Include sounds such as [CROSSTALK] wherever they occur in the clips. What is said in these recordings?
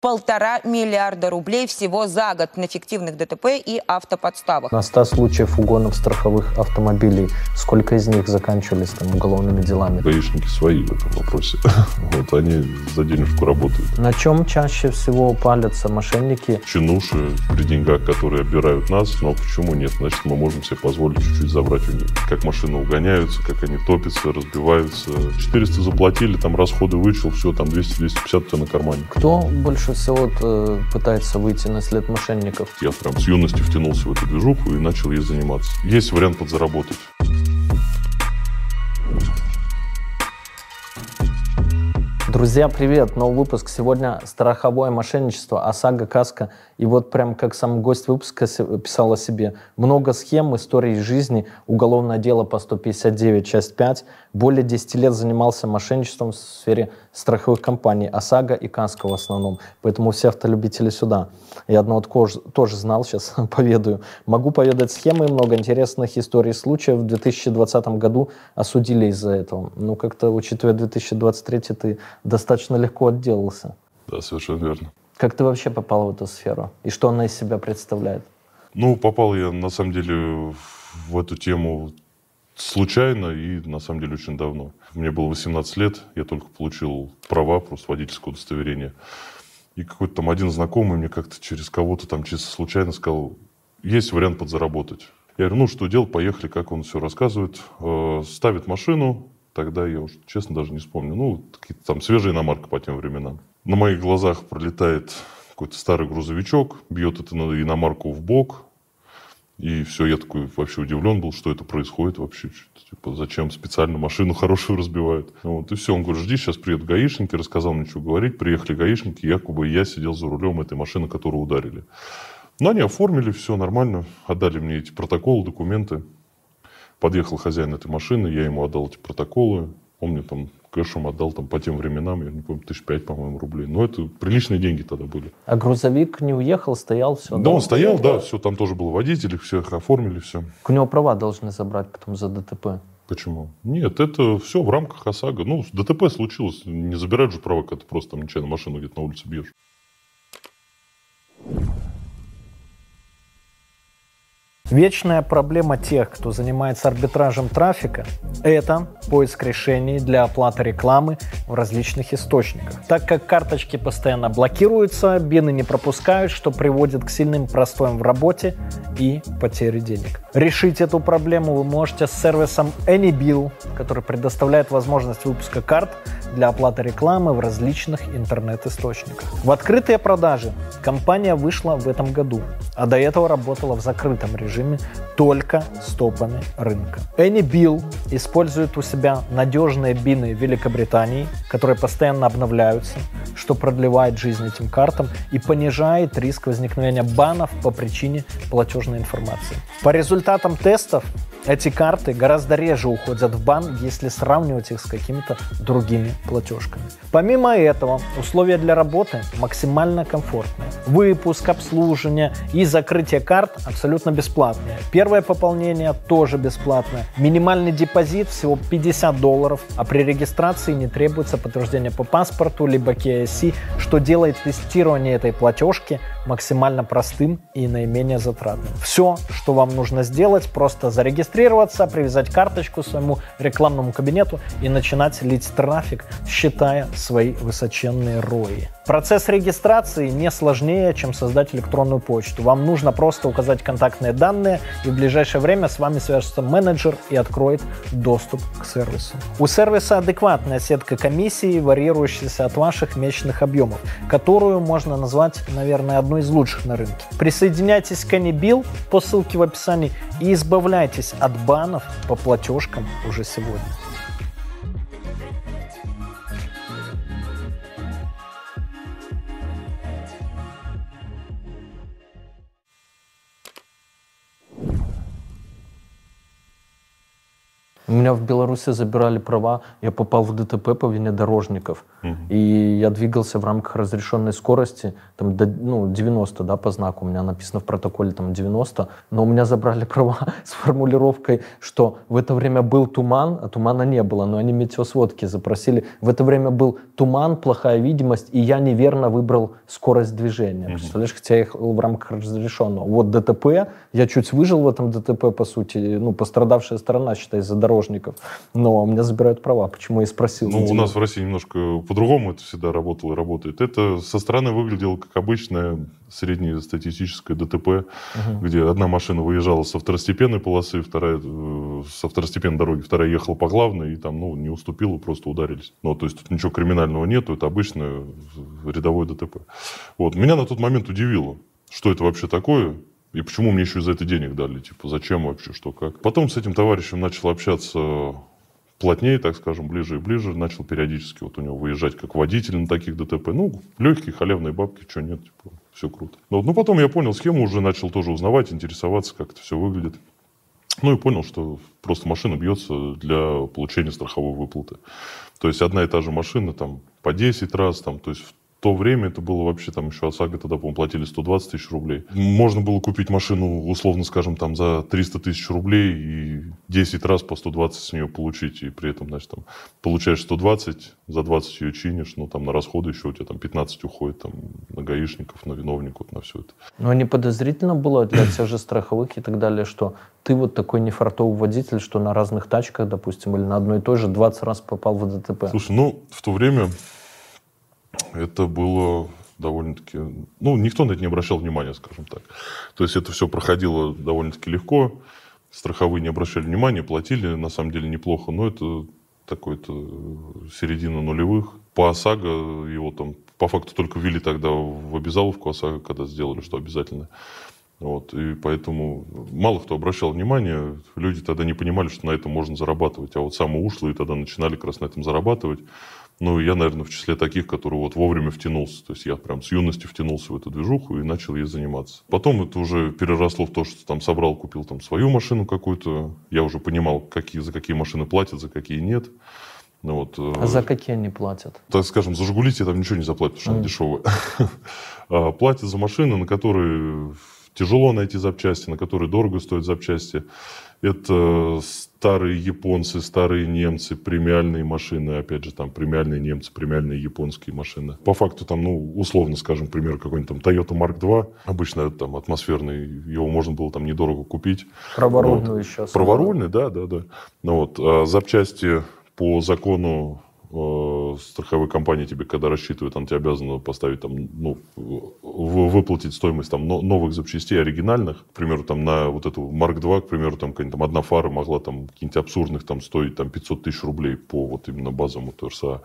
полтора миллиарда рублей всего за год на фиктивных ДТП и автоподставах. На 100 случаев угонов страховых автомобилей, сколько из них заканчивались там уголовными делами? Гаишники свои в этом вопросе. [LAUGHS] Вот они за денежку работают. На чем чаще всего палятся мошенники? Чинуши при деньгах, которые обирают нас, но почему нет? Значит, мы можем себе позволить чуть-чуть забрать у них. Как машины угоняются, как они топятся, разбиваются. 400 заплатили, там расходы вычел, все, там 200-250 у тебя на кармане. Кто больше всего э, пытается выйти на след мошенников? Я прям с юности втянулся в эту движуху и начал ей заниматься. Есть вариант подзаработать. Друзья, привет! Новый выпуск. Сегодня страховое мошенничество, ОСАГО, КАСКО. И вот прям как сам гость выпуска писал о себе. Много схем, историй жизни, уголовное дело по 159, часть 5. Более 10 лет занимался мошенничеством в сфере страховых компаний, ОСАГО и КАСКО в основном. Поэтому все автолюбители сюда. Я одно тоже, тоже знал, сейчас [LAUGHS] поведаю. Могу поведать схемы, много интересных историй случаев. В 2020 году осудили из-за этого. Ну, как-то, учитывая 2023, ты достаточно легко отделался. Да, совершенно верно. Как ты вообще попал в эту сферу? И что она из себя представляет? Ну, попал я, на самом деле, в эту тему случайно и, на самом деле, очень давно. Мне было 18 лет, я только получил права, просто водительское удостоверение. И какой-то там один знакомый мне как-то через кого-то там чисто случайно сказал, есть вариант подзаработать. Я говорю, ну что делать, поехали, как он все рассказывает. Э, ставит машину, тогда я уж, честно, даже не вспомню. Ну, какие-то там свежие иномарка по тем временам. На моих глазах пролетает какой-то старый грузовичок, бьет эту иномарку в бок, и все, я такой вообще удивлен был, что это происходит вообще. Типа, зачем специально машину [LAUGHS] хорошую разбивают? Вот, и все, он говорит, жди, сейчас приедут гаишники, рассказал мне, что говорить. Приехали гаишники, якобы я сидел за рулем этой машины, которую ударили. Но они оформили все нормально, отдали мне эти протоколы, документы. Подъехал хозяин этой машины, я ему отдал эти протоколы. Он мне там кэшем отдал там по тем временам, я не помню, тысяч пять, по-моему, рублей. Но это приличные деньги тогда были. А грузовик не уехал, стоял, все? Да, да? он стоял, да, все, там тоже был водитель, их оформили, все. У него права должны забрать потом за ДТП. Почему? Нет, это все в рамках ОСАГО. Ну, ДТП случилось, не забирают же права, когда ты просто там нечаянно машину где-то на улице бьешь. Вечная проблема тех, кто занимается арбитражем трафика, это поиск решений для оплаты рекламы в различных источниках. Так как карточки постоянно блокируются, бины не пропускают, что приводит к сильным простоям в работе и потере денег. Решить эту проблему вы можете с сервисом AnyBill, который предоставляет возможность выпуска карт для оплаты рекламы в различных интернет-источниках. В открытые продажи компания вышла в этом году, а до этого работала в закрытом режиме только с топами рынка. AnyBill использует у себя надежные бины Великобритании, которые постоянно обновляются, что продлевает жизнь этим картам и понижает риск возникновения банов по причине платежной информации. По результатам тестов эти карты гораздо реже уходят в бан, если сравнивать их с какими-то другими платежками. Помимо этого, условия для работы максимально комфортные. Выпуск, обслуживание и закрытие карт абсолютно бесплатные. Первое пополнение тоже бесплатное. Минимальный депозит всего 50 долларов, а при регистрации не требуется подтверждение по паспорту либо KSC, что делает тестирование этой платежки максимально простым и наименее затратным. Все, что вам нужно сделать, просто зарегистрироваться, привязать карточку своему рекламному кабинету и начинать лить трафик, считая свои высоченные рои. Процесс регистрации не сложнее, чем создать электронную почту. Вам нужно просто указать контактные данные, и в ближайшее время с вами свяжется менеджер и откроет доступ к сервису. У сервиса адекватная сетка комиссии, варьирующаяся от ваших месячных объемов, которую можно назвать, наверное, одной из лучших на рынке. Присоединяйтесь к Anybill по ссылке в описании и избавляйтесь от банов по платежкам уже сегодня. У меня в Беларуси забирали права, я попал в ДТП по вине дорожников. Угу. И я двигался в рамках разрешенной скорости, там, до, ну, 90, да, по знаку, у меня написано в протоколе там 90, но у меня забрали [LAUGHS] права с формулировкой, что в это время был туман, а тумана не было, но они метеосводки запросили. В это время был туман, плохая видимость, и я неверно выбрал скорость движения. Представляешь, хотя я ехал в рамках разрешенного. Вот ДТП, я чуть выжил в этом ДТП, по сути, ну, пострадавшая сторона, считай, из-за дорожников. Но у меня забирают права, почему я и спросил. Ну, у нас в России немножко по-другому это всегда работало и работает. Это со стороны выглядело как обычное среднестатистическое ДТП, где одна машина выезжала со второстепенной полосы, вторая э, со второстепенной дороги, вторая ехала по главной и там, ну, не уступила, просто ударились. Ну, то есть тут ничего криминального нету, это обычное рядовое ДТП. Вот. Меня на тот момент удивило, что это вообще такое, и почему мне еще за это денег дали, типа, зачем вообще, что, как. Потом с этим товарищем начал общаться плотнее, так скажем, ближе и ближе, начал периодически вот у него выезжать как водитель на таких ДТП. Ну, легкие, халявные бабки, что нет, типа, все круто. Но, ну, потом я понял схему, уже начал тоже узнавать, интересоваться, как это все выглядит. Ну и понял, что просто машина бьется для получения страховой выплаты. То есть одна и та же машина там по 10 раз, там, то есть то время это было вообще там еще ОСАГО тогда, по-моему, платили 120 тысяч рублей. Можно было купить машину, условно скажем, там за 300 тысяч рублей и 10 раз по 120 с нее получить. И при этом, значит, там получаешь 120, за 20 ее чинишь, ну там на расходы еще у тебя там 15 уходит там на гаишников, на виновников, на все это. Но не подозрительно было для тех же страховых и так далее, что ты вот такой нефартовый водитель, что на разных тачках, допустим, или на одной и той же 20 раз попал в ДТП. Слушай, ну в то время это было довольно-таки... Ну, никто на это не обращал внимания, скажем так. То есть это все проходило довольно-таки легко. Страховые не обращали внимания, платили, на самом деле, неплохо. Но это такой-то середина нулевых. По ОСАГО его там по факту только ввели тогда в обязаловку ОСАГО, когда сделали, что обязательно. Вот, и поэтому мало кто обращал внимание, люди тогда не понимали, что на этом можно зарабатывать, а вот самые ушлые тогда начинали как раз на этом зарабатывать. Ну, я, наверное, в числе таких, которые вот вовремя втянулся. То есть я прям с юности втянулся в эту движуху и начал ей заниматься. Потом это уже переросло в то, что там собрал, купил там свою машину какую-то. Я уже понимал, какие, за какие машины платят, за какие нет. Ну, вот, а за какие они платят? Так скажем, за «Жигули» тебе там ничего не заплатят, потому что mm. они дешевые. [LAUGHS] платят за машины, на которые тяжело найти запчасти, на которые дорого стоят запчасти. Это старые японцы, старые немцы, премиальные машины, опять же, там премиальные немцы, премиальные японские машины. По факту там, ну, условно, скажем, пример какой-нибудь там Toyota Mark II, обычно там атмосферный, его можно было там недорого купить. Праворульный вот. еще. Праворульный, да, да, да. Ну, вот, а запчасти по закону Э, страховой компании тебе, когда рассчитывает, она тебе обязана поставить там, ну, выплатить стоимость там новых запчастей оригинальных. К примеру, там на вот эту Mark II, к примеру, там, там одна фара могла там каких-нибудь абсурдных там стоить там 500 тысяч рублей по вот именно базовому ТРСА.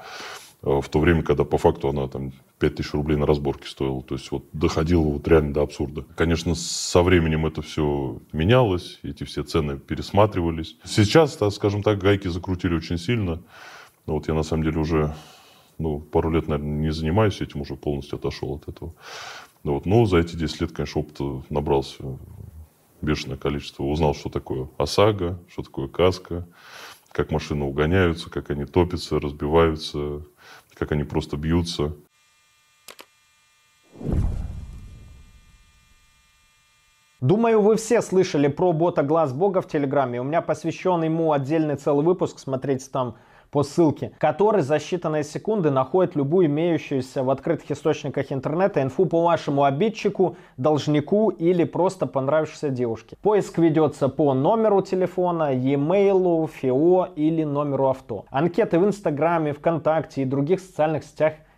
Э, в то время, когда по факту она там 5 тысяч рублей на разборке стоила. То есть вот доходило вот реально до абсурда. Конечно, со временем это все менялось, эти все цены пересматривались. Сейчас, скажем так, гайки закрутили очень сильно. Ну, вот я на самом деле уже ну, пару лет, наверное, не занимаюсь этим, уже полностью отошел от этого. Ну, вот. Но за эти 10 лет, конечно, опыта набрался бешеное количество. Узнал, что такое ОСАГО, что такое каска, как машины угоняются, как они топятся, разбиваются, как они просто бьются. Думаю, вы все слышали про бота Глаз Бога в Телеграме. У меня посвящен ему отдельный целый выпуск. Смотрите там по ссылке, который за считанные секунды находит любую имеющуюся в открытых источниках интернета инфу по вашему обидчику, должнику или просто понравившейся девушке. Поиск ведется по номеру телефона, e-mail, ФИО или номеру авто. Анкеты в Инстаграме, ВКонтакте и других социальных сетях –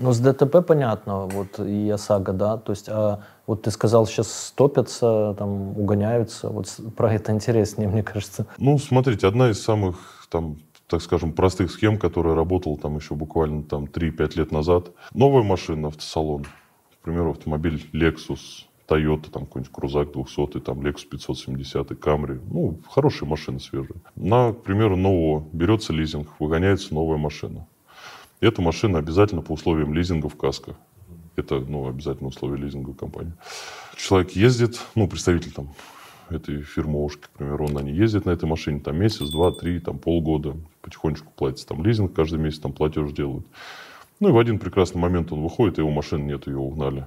Ну, с ДТП понятно, вот и ОСАГО, да, то есть, а вот ты сказал, сейчас стопятся, там, угоняются, вот про это интереснее, [LAUGHS] мне кажется. Ну, смотрите, одна из самых, там, так скажем, простых схем, которая работала там еще буквально там 3-5 лет назад. Новая машина, автосалон, к примеру, автомобиль Lexus Toyota, там какой-нибудь Крузак 200, там Lexus 570, Camry. Ну, хорошие машины свежие. На, к примеру, нового берется лизинг, выгоняется новая машина. Эта машина обязательно по условиям лизинга в каско. Это, ну, обязательно условие лизинговой компании. Человек ездит, ну, представитель там этой фирмы Ошки, к примеру, он на ней ездит на этой машине там месяц, два, три, там полгода, потихонечку платится там лизинг, каждый месяц там платеж делают. Ну и в один прекрасный момент он выходит, его машины нет, ее угнали.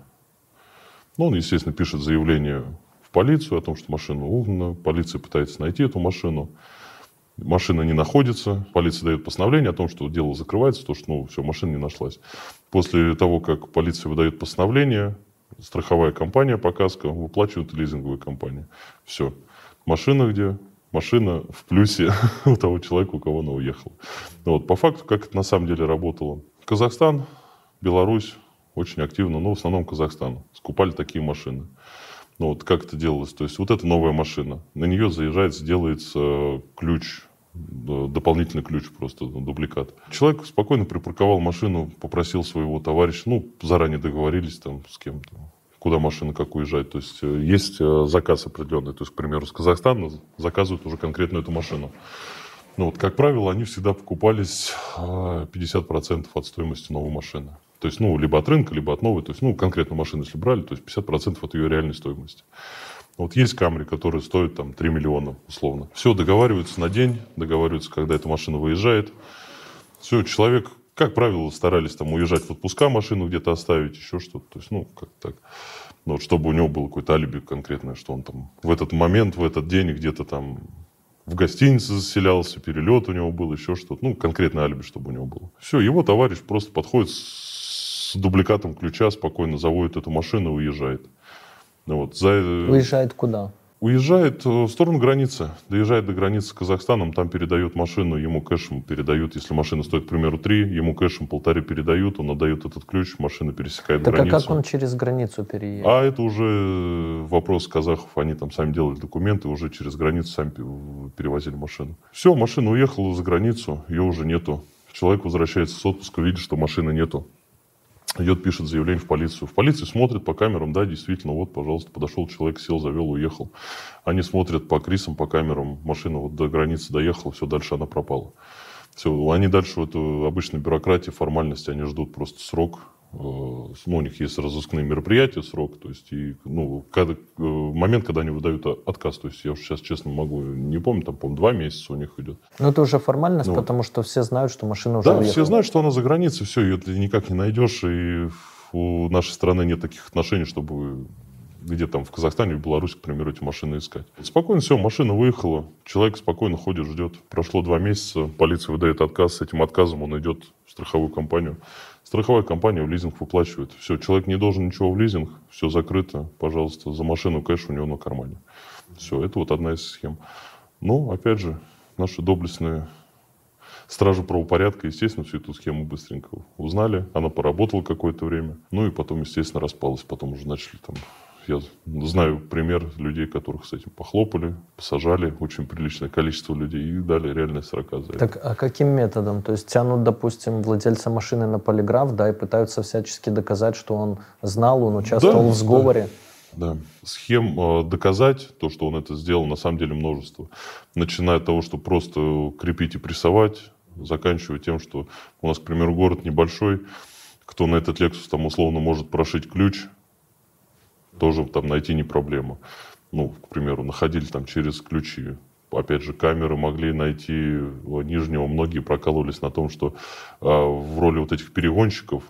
Ну, он, естественно, пишет заявление в полицию о том, что машина угнана, полиция пытается найти эту машину. Машина не находится, полиция дает постановление о том, что дело закрывается, то, что, ну, все, машина не нашлась. После того, как полиция выдает постановление, страховая компания по каско выплачивает лизинговая компания. Все. Машина где? Машина в плюсе [LAUGHS] у того человека, у кого она уехала. Вот. По факту, как это на самом деле работало. Казахстан, Беларусь очень активно, но в основном Казахстан, скупали такие машины. Ну вот как это делалось? То есть вот эта новая машина, на нее заезжается, делается ключ, дополнительный ключ просто, дубликат. Человек спокойно припарковал машину, попросил своего товарища, ну, заранее договорились там с кем-то, куда машина как уезжать. То есть э, есть э, заказ определенный. То есть, к примеру, с Казахстана заказывают уже конкретно эту машину. Ну вот, как правило, они всегда покупались 50% а, от стоимости новой машины. То есть, ну, либо от рынка, либо от новой. То есть, ну, конкретно машину, если брали, то есть 50% от ее реальной стоимости. Вот есть Камри, которые стоят там 3 миллиона, условно. Все, договариваются на день, договариваются, когда эта машина выезжает. Все, человек, как правило, старались там уезжать в отпуска, машину где-то оставить, еще что-то. То есть, ну, как так. Ну, вот, чтобы у него было какое-то алиби конкретное, что он там в этот момент, в этот день где-то там в гостинице заселялся, перелет у него был, еще что-то. Ну, конкретное алиби, чтобы у него было. Все, его товарищ просто подходит с с дубликатом ключа спокойно заводит эту машину и уезжает. Ну, вот, за... Э, уезжает куда? Уезжает э, в сторону границы, доезжает до границы с Казахстаном, там передают машину, ему кэшем передают, если машина стоит, к примеру, три, ему кэшем полторы передают, он отдает этот ключ, машина пересекает так границу. Так а как он через границу переедет? А это уже вопрос казахов, они там сами делали документы, уже через границу сами перевозили машину. Все, машина уехала за границу, ее уже нету. Человек возвращается с отпуска, видит, что машины нету идет, пишет заявление в полицию. В полиции смотрят по камерам, да, действительно, вот, пожалуйста, подошел человек, сел, завел, уехал. Они смотрят по крисам, по камерам, машина вот до границы доехала, все, дальше она пропала. Все, они дальше, вот, э, обычно бюрократия, формальности, они ждут просто срок, ну, у них есть разыскные мероприятия, срок, то есть и, ну, когда, э, момент, когда они выдают отказ, то есть я уже сейчас честно могу, не помню, там, по-моему, два месяца у них идет. Ну, это уже формальность, ну, потому что все знают, что машина уже Да, уехала. все знают, что она за границей, все, ее ты никак не найдешь, и у нашей страны нет таких отношений, чтобы где там в Казахстане, в Беларуси, к примеру, эти машины искать. Спокойно все, машина выехала, человек спокойно ходит, ждет. Прошло два месяца, полиция выдает отказ, с этим отказом он идет в страховую компанию. Страховая компания в лизинг выплачивает. Все, человек не должен ничего в лизинг, все закрыто, пожалуйста, за машину кэш у него на кармане. Все, это вот одна из схем. Но, опять же, наши доблестные стражи правопорядка, естественно, всю эту схему быстренько узнали. Она поработала какое-то время. Ну и потом, естественно, распалась. Потом уже начали там я знаю пример людей, которых с этим похлопали, посажали очень приличное количество людей и дали реальные срока за это. Так а каким методом? То есть тянут, допустим, владельца машины на полиграф, да, и пытаются всячески доказать, что он знал, он участвовал да, в сговоре? Да. да. Схем э, доказать то, что он это сделал, на самом деле множество. Начиная от того, что просто крепить и прессовать, заканчивая тем, что у нас, к примеру, город небольшой, кто на этот Lexus там условно может прошить ключ, тоже там найти не проблема. Ну, к примеру, находили там через ключи. Опять же, камеры могли найти нижнего. Многие прокалывались на том, что э, в роли вот этих перегонщиков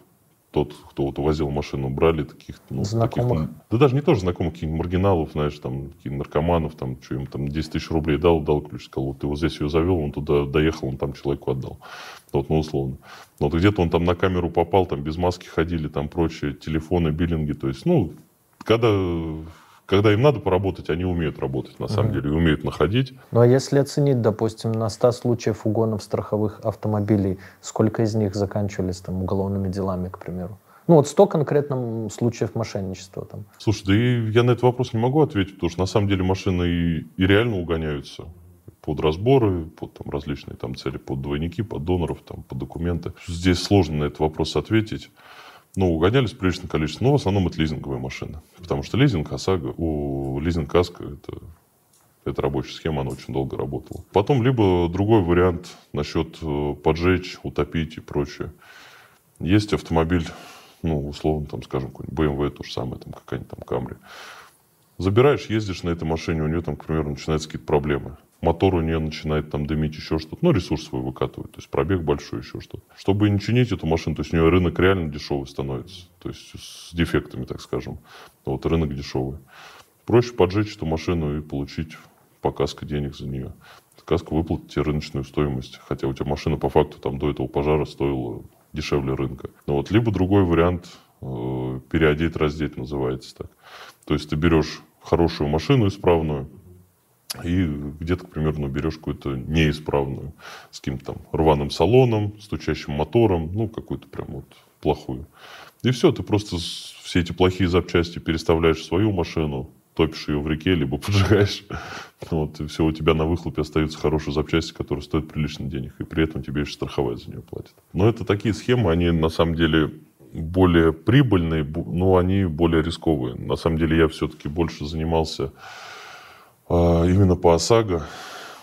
тот, кто вот увозил машину, брали таких, ну, знакомых. Таких, да даже не тоже знакомых, каких-нибудь маргиналов, знаешь, там, каких наркоманов, там, что им там 10 тысяч рублей дал, дал ключ, сказал, вот ты вот здесь ее завел, он туда доехал, он там человеку отдал. Вот, ну, условно. Но вот где-то он там на камеру попал, там без маски ходили, там прочие телефоны, биллинги, то есть, ну, когда, когда им надо поработать, они умеют работать, на самом угу. деле, и умеют находить. Ну а если оценить, допустим, на 100 случаев угонов страховых автомобилей, сколько из них заканчивались там уголовными делами, к примеру? Ну вот 100 конкретно случаев мошенничества там. Слушай, да и я на этот вопрос не могу ответить, потому что на самом деле машины и, и реально угоняются под разборы, под там, различные там, цели, под двойники, под доноров, там, под документы. Здесь сложно на этот вопрос ответить. Ну, угонялись приличное количество, но в основном это лизинговые машины. Потому что лизинг ОСАГО, у лизинг КАСКО это, это рабочая схема, она очень долго работала. Потом либо другой вариант насчет э, поджечь, утопить и прочее. Есть автомобиль, ну, условно, там, скажем, какой-нибудь BMW, то же самое, там, какая-нибудь там Камри. Забираешь, ездишь на этой машине, у нее там, к примеру, начинаются какие-то проблемы мотор у нее начинает там дымить, еще что-то. Ну, ресурс свой выкатывает, то есть пробег большой, еще что-то. Чтобы не чинить эту машину, то есть у нее рынок реально дешевый становится, то есть с дефектами, так скажем. Вот рынок дешевый. Проще поджечь эту машину и получить по каско денег за нее. Каска выплатит тебе рыночную стоимость, хотя у тебя машина по факту там до этого пожара стоила дешевле рынка. Но вот либо другой вариант э, переодеть, раздеть называется так. То есть ты берешь хорошую машину исправную, и где-то, к примеру, ну, берешь какую-то неисправную, с каким-то там рваным салоном, стучащим мотором, ну, какую-то прям вот плохую. И все, ты просто все эти плохие запчасти переставляешь в свою машину, топишь ее в реке, либо [LAUGHS] поджигаешь. Вот, и все, у тебя на выхлопе остаются хорошие запчасти, которые стоят прилично денег, и при этом тебе еще страховая за нее платит. Но это такие схемы, они на самом деле более прибыльные, но они более рисковые. На самом деле я все-таки больше занимался а, именно по ОСАГО,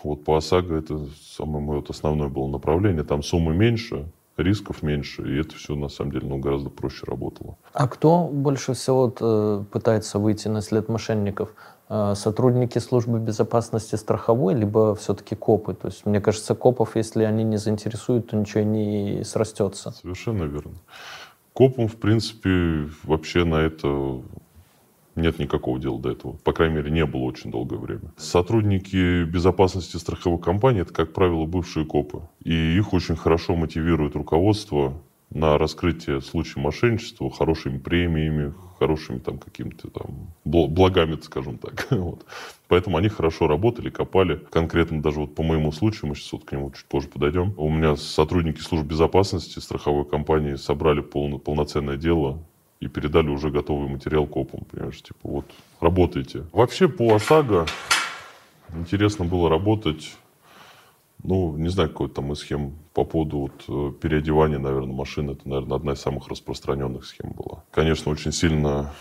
вот по ОСАГО это самое мое вот основное было направление. Там суммы меньше, рисков меньше, и это все на самом деле ну, гораздо проще работало. А кто больше всего э, пытается выйти на след мошенников? Э, сотрудники службы безопасности страховой, либо все-таки копы? То есть, мне кажется, копов, если они не заинтересуют, то ничего не срастется. Совершенно верно. Копам, в принципе, вообще на это нет никакого дела до этого. По крайней мере, не было очень долгое время. Сотрудники безопасности страховых компаний – это, как правило, бывшие копы. И их очень хорошо мотивирует руководство на раскрытие случаев мошенничества хорошими премиями, хорошими там какими-то там благами, скажем так. [LAUGHS] вот. Поэтому они хорошо работали, копали. Конкретно даже вот по моему случаю, мы сейчас вот к нему чуть позже подойдем, у меня сотрудники служб безопасности страховой компании собрали полно, полноценное дело и передали уже готовый материал копам, понимаешь, типа вот, работайте. Вообще по ОСАГО интересно было работать, ну, не знаю, какой там из схем по поводу вот э, переодевания, наверное, машины, это, наверное, одна из самых распространенных схем была. Конечно, очень сильно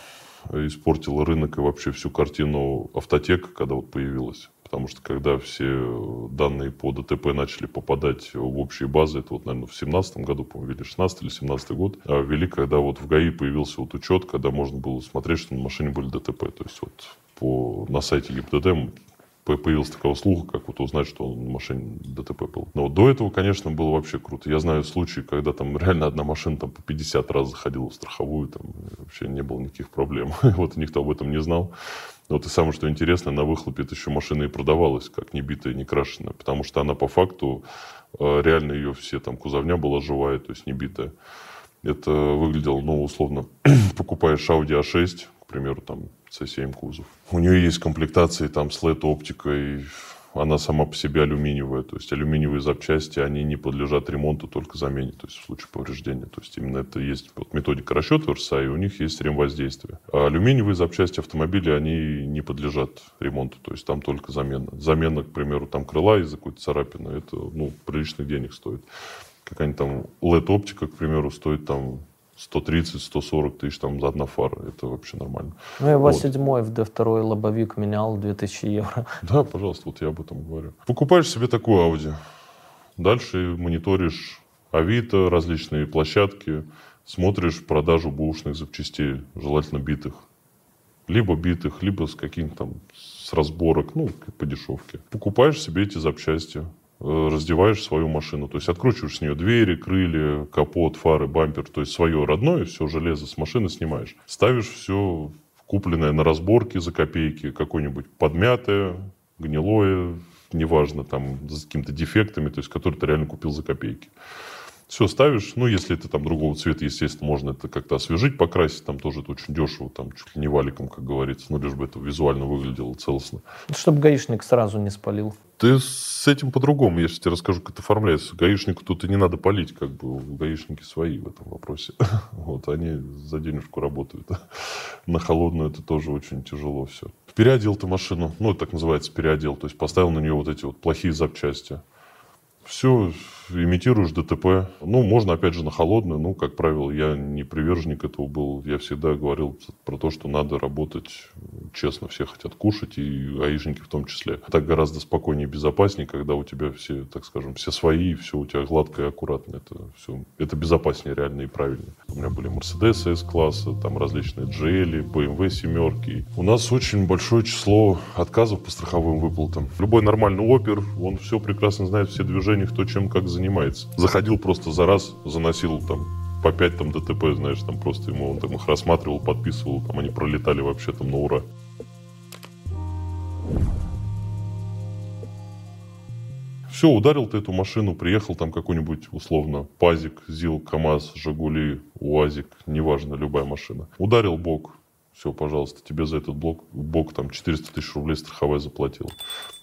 испортила рынок и вообще всю картину автотека, когда вот появилась. Потому что когда все данные по ДТП начали попадать в общие базы, это вот, наверное, в 2017 году, по-моему, или 16 или 17 год, а ввели, когда вот в ГАИ появился вот учет, когда можно было смотреть, что на машине были ДТП. То есть вот по, на сайте ГИБДД появилась такая услуга, как вот узнать, что на машине ДТП был. Но вот до этого, конечно, было вообще круто. Я знаю случаи, когда там реально одна машина там по 50 раз заходила в страховую, там вообще не было никаких проблем. [LAUGHS] вот никто об этом не знал. Вот и самое, что интересно, на выхлопе это еще машина и продавалась, как не битая, не крашеная, потому что она по факту, э, реально ее все, там, кузовня была живая, то есть не битая. Это выглядело, ну, условно, [CLEARS THROAT] покупаешь Audi A6, к примеру, там, C7 кузов. У нее есть комплектации там с LED-оптикой, она сама по себе алюминиевая, то есть алюминиевые запчасти, они не подлежат ремонту, только замене, то есть в случае повреждения. То есть именно это есть вот методика расчета РСА, и у них есть ремвоздействие. А алюминиевые запчасти автомобиля, они не подлежат ремонту, то есть там только замена. Замена, к примеру, там крыла из-за какой-то царапины, это ну, приличных денег стоит. Какая-нибудь там LED-оптика, к примеру, стоит там 130-140 тысяч там за одна фара. Это вообще нормально. Ну, я вот. 7 в D2 лобовик менял 2000 евро. [LAUGHS] Да, пожалуйста, вот я об этом говорю. Покупаешь себе такую Audi. Дальше мониторишь Авито, различные площадки, смотришь продажу бушных запчастей, желательно битых. Либо битых, либо с каким-то там с разборок, ну, по дешевке. Покупаешь себе эти запчасти, раздеваешь свою машину. То есть откручиваешь с нее двери, крылья, капот, фары, бампер. То есть свое родное, все железо с машины снимаешь. Ставишь все купленное на разборке за копейки, какое-нибудь подмятое, гнилое, неважно, там, с какими-то дефектами, то есть, который ты реально купил за копейки. Все ставишь, ну, если это там другого цвета, естественно, можно это как-то освежить, покрасить, там тоже это очень дешево, там чуть ли не валиком, как говорится, ну, лишь бы это визуально выглядело целостно. Чтобы гаишник сразу не спалил. Ты с этим по-другому, если тебе расскажу, как это оформляется. Гаишнику тут и не надо палить, как бы гаишники свои в этом вопросе. [LAUGHS] Вот они за денежку работают. [LAUGHS] На холодную это тоже очень тяжело все. Переодел ты машину, ну, это так называется переодел, то есть поставил на нее вот эти вот плохие запчасти. Все, имитируешь ДТП. Ну, можно, опять же, на холодную. Ну, как правило, я не приверженник этого был. Я всегда говорил про то, что надо работать честно. Все хотят кушать, и гаишники в том числе. Так гораздо спокойнее и безопаснее, когда у тебя все, так скажем, все свои, все у тебя гладко и аккуратно. Это все, это безопаснее реально и правильнее. У меня были Mercedes S-класса, там различные GL, BMW семерки. У нас очень большое число отказов по страховым выплатам. Любой нормальный опер, он все прекрасно знает, все движения, кто чем как занимается. Заходил просто за раз, заносил там по 5 там ДТП, знаешь, там просто ему он там их рассматривал, подписывал, там они пролетали вообще там на ура. Все, ударил ты эту машину, приехал там какой-нибудь, условно, Пазик, ЗИЛ, КАМАЗ, Жигули, УАЗик, неважно, любая машина. Ударил бок, все, пожалуйста, тебе за этот блок, бок там 400 тысяч рублей страховая заплатила.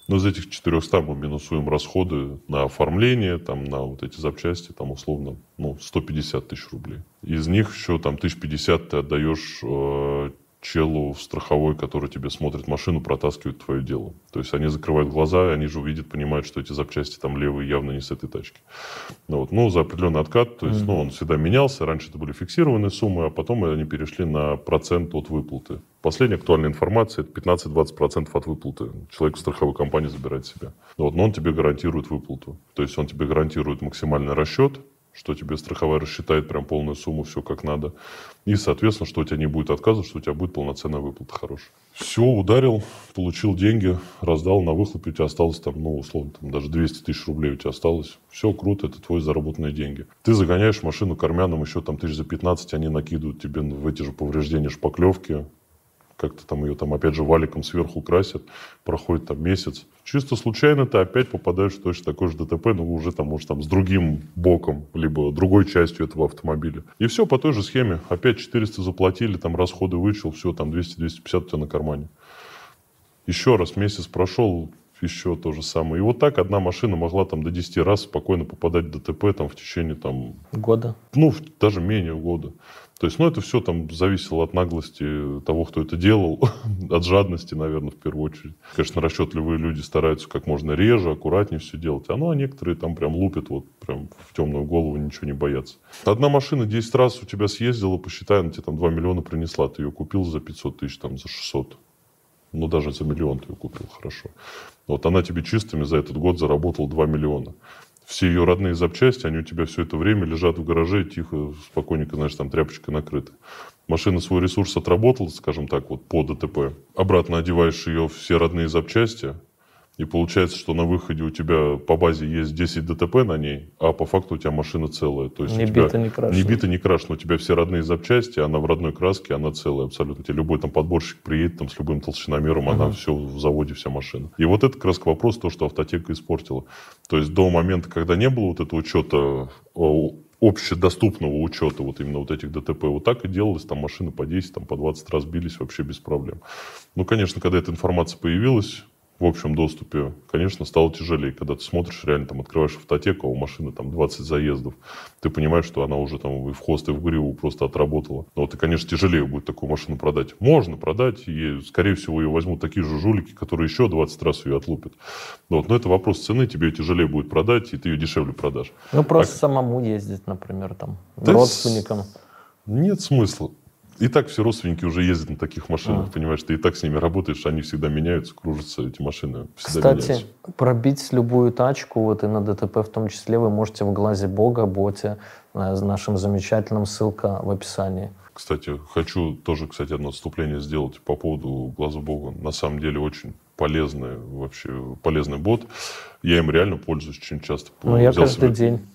Но из этих 400 мы минусуем расходы на оформление, там, на вот эти запчасти, там, условно, ну, 150 тысяч рублей. Из них еще там 1050 ты отдаешь э, челу в страховой, который тебе смотрит машину, протаскивает твое дело. То есть они закрывают глаза, они же увидят, понимают, что эти запчасти там левые явно не с этой тачки. Ну, вот. ну за определенный откат, то есть, mm-hmm. ну, он всегда менялся. Раньше это были фиксированные суммы, а потом они перешли на процент от выплаты. Последняя актуальная информация – это 15-20% от выплаты. Человек в страховой компании забирает себя. Вот, но он тебе гарантирует выплату. То есть он тебе гарантирует максимальный расчет, что тебе страховая рассчитает прям полную сумму, все как надо. И, соответственно, что у тебя не будет отказов, что у тебя будет полноценная выплата хорошая. Все, ударил, получил деньги, раздал на выхлопе, у тебя осталось там, ну, условно, там даже 200 тысяч рублей у тебя осталось. Все круто, это твои заработанные деньги. Ты загоняешь машину к армянам, еще там тысяч за 15, они накидывают тебе в эти же повреждения шпаклевки, как-то там ее там опять же валиком сверху красят, проходит там месяц. Чисто случайно ты опять попадаешь в точно такой же ДТП, но уже там, может, там с другим боком, либо другой частью этого автомобиля. И все по той же схеме. Опять 400 заплатили, там расходы вычел, все, там 200-250 у тебя на кармане. Еще раз месяц прошел, еще то же самое. И вот так одна машина могла там до 10 раз спокойно попадать в ДТП там в течение там... Года? Ну, даже менее года. То есть, ну, это все там зависело от наглости того, кто это делал, [LAUGHS] от жадности, наверное, в первую очередь. Конечно, расчетливые люди стараются как можно реже, аккуратнее все делать. А ну, а некоторые там прям лупят вот прям в темную голову, ничего не боятся. Одна машина 10 раз у тебя съездила, посчитай, она тебе там 2 миллиона принесла. Ты ее купил за 500 тысяч, там, за 600. Ну, даже за миллион ты ее купил, хорошо. Вот она тебе чистыми за этот год заработала 2 миллиона все ее родные запчасти, они у тебя все это время лежат в гараже, тихо, спокойненько, знаешь, там тряпочкой накрыты. Машина свой ресурс отработала, скажем так, вот по ДТП. Обратно одеваешь ее все родные запчасти, и получается, что на выходе у тебя по базе есть 10 ДТП на ней, а по факту у тебя машина целая. То есть не у тебя бита, не крашена. Не бита, не крашена. У тебя все родные запчасти, она в родной краске, она целая абсолютно. Тебе любой там подборщик приедет там, с любым толщиномером, uh-huh. она все в заводе, вся машина. И вот это как раз вопрос, то, что автотека испортила. То есть до момента, когда не было вот этого учета общедоступного учета вот именно вот этих ДТП. Вот так и делалось, там машины по 10, там по 20 раз бились вообще без проблем. Ну, конечно, когда эта информация появилась, в общем доступе, конечно, стало тяжелее. Когда ты смотришь, реально там открываешь автотеку, а у машины там 20 заездов, ты понимаешь, что она уже там и в хвост, и в гриву просто отработала. Но вот и, конечно, тяжелее будет такую машину продать. Можно продать, и, скорее всего, ее возьмут такие же жулики, которые еще 20 раз ее отлупят. Вот. Но это вопрос цены, тебе ее тяжелее будет продать, и ты ее дешевле продашь. Ну, просто а... самому ездить, например, там, да родственникам. С... Нет смысла. И так все родственники уже ездят на таких машинах, а. понимаешь, ты и так с ними работаешь, они всегда меняются, кружатся, эти машины всегда Кстати, меняются. пробить любую тачку, вот и на ДТП в том числе, вы можете в глазе Бога, боте, с нашим замечательным, ссылка в описании. Кстати, хочу тоже, кстати, одно отступление сделать по поводу глаза Бога. На самом деле очень полезный вообще полезный бот. Я им реально пользуюсь очень часто. Ну, я каждый себе... день.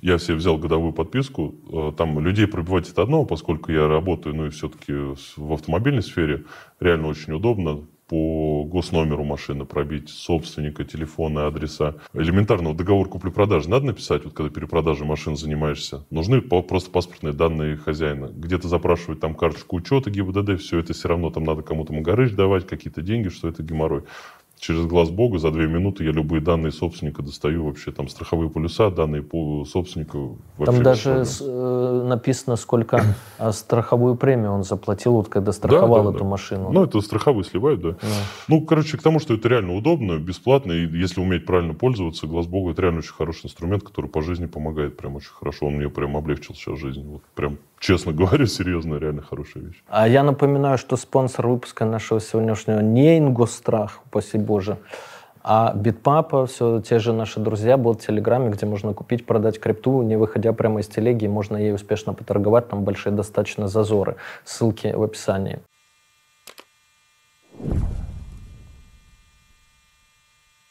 Я себе взял годовую подписку. Э, там людей пробивать это одно, поскольку я работаю, ну и все-таки в автомобильной сфере, реально очень удобно по госномеру машины пробить, собственника, телефона, адреса. Элементарного договор купли-продажи надо написать, вот когда перепродажей машин занимаешься. Нужны просто паспортные данные хозяина. Где-то запрашивать там карточку учета ГИБДД, все это все равно там надо кому-то магарыч давать, какие-то деньги, что это геморрой через глаз Бога за две минуты я любые данные собственника достаю вообще, там страховые полюса, данные по собственнику. Там даже с, э, написано, сколько а, страховую премию он заплатил, вот когда страховал да, эту да. машину. Ну, это страховые сливают, да. Да. Ну, короче, к тому, что это реально удобно, бесплатно, и если уметь правильно пользоваться, глаз богу, это реально очень хороший инструмент, который по жизни помогает прям очень хорошо. Он мне прям облегчил сейчас жизнь. Вот прям, честно говорю, серьезно, реально хорошая вещь. А я напоминаю, что спонсор выпуска нашего сегодняшнего не Ингосстрах, упаси боже, а Битпапа, все те же наши друзья, был в Телеграме, где можно купить, продать крипту, не выходя прямо из телеги, можно ей успешно поторговать, там большие достаточно зазоры. Ссылки в описании.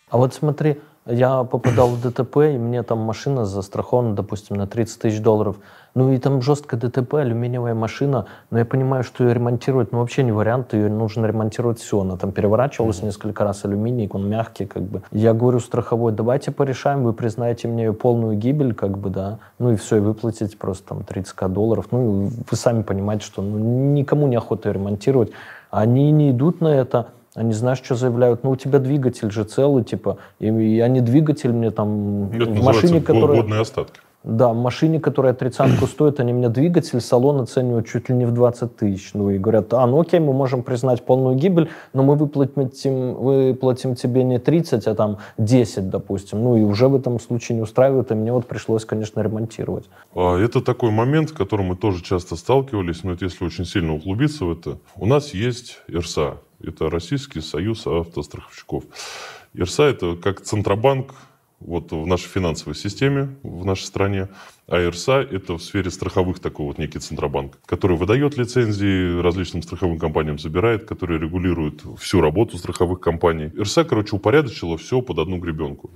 А вот смотри, я попадал в ДТП, и мне там машина застрахована, допустим, на 30 тысяч долларов. Ну и там жесткое ДТП, алюминиевая машина, но я понимаю, что ее ремонтировать, ну вообще не вариант, ее нужно ремонтировать все. Она там переворачивалась несколько раз, алюминий, он мягкий, как бы. Я говорю страховой, давайте порешаем, вы признаете мне ее полную гибель, как бы, да, ну и все, и выплатите просто там 30к долларов. Ну вы сами понимаете, что ну, никому не охота ее ремонтировать. Они не идут на это, они, знаешь, что заявляют? Ну, у тебя двигатель же целый, типа, и, и они двигатель мне там Это в машине, которая... годные остатки. Да, машине, которая тридцатку [CLEARS THROAT] стоит, они мне двигатель, салон оценивают чуть ли не в 20 тысяч. Ну и говорят, а, ну окей, мы можем признать полную гибель, но мы выплатим, выплатим тебе не 30, а там 10, допустим. Ну и уже в этом случае не устраивает, и мне вот пришлось, конечно, ремонтировать. А, Это такой момент, с которым мы тоже часто сталкивались, но это если очень сильно углубиться в это. У нас есть ИРСА, это Российский союз автостраховщиков. ИРСА – это как Центробанк вот в нашей финансовой системе, в нашей стране. А ИРСА – это в сфере страховых такой вот некий Центробанк, который выдает лицензии различным страховым компаниям, забирает, который регулирует всю работу страховых компаний. ИРСА, короче, упорядочила все под одну гребенку.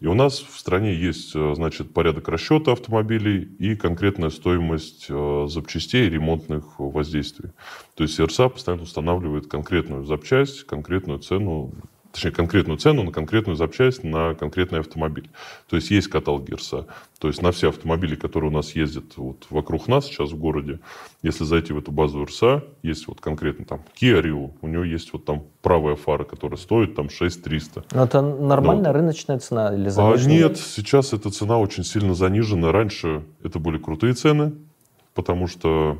И у нас в стране есть, э, значит, порядок расчета автомобилей и конкретная стоимость э, запчастей ремонтных воздействий. То есть ИРСА постоянно устанавливает конкретную запчасть, конкретную цену, точнее, конкретную цену на конкретную запчасть на конкретный автомобиль. То есть есть каталог ИРСА. То есть на все автомобили, которые у нас ездят вот вокруг нас сейчас в городе, если зайти в эту базу ИРСА, есть вот конкретно там Kia Rio, у него есть вот там правая фара, которая стоит там 6300. Но это нормальная Ну. рыночная цена или А заниженная? нет, сейчас эта цена очень сильно занижена. Раньше это были крутые цены, потому что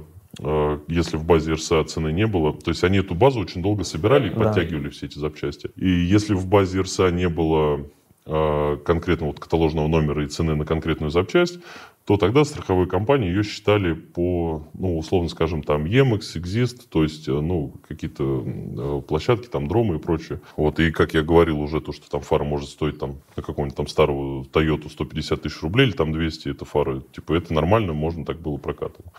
если в базе РСА цены не было, то есть они эту базу очень долго собирали и Да. подтягивали все эти запчасти. И если в базе РСА не было э, конкретно вот каталожного номера и цены на конкретную запчасть, то тогда страховые компании ее считали по, ну, условно скажем, там, EMAX, Exist, то есть, э, ну, какие-то э, площадки, там, дромы и прочее. Вот, и, как я говорил уже, то, что там фара может стоить, там, на какого-нибудь там старого Toyota 150 тысяч рублей или там 200, это фары, типа, это нормально, можно так было прокатывать.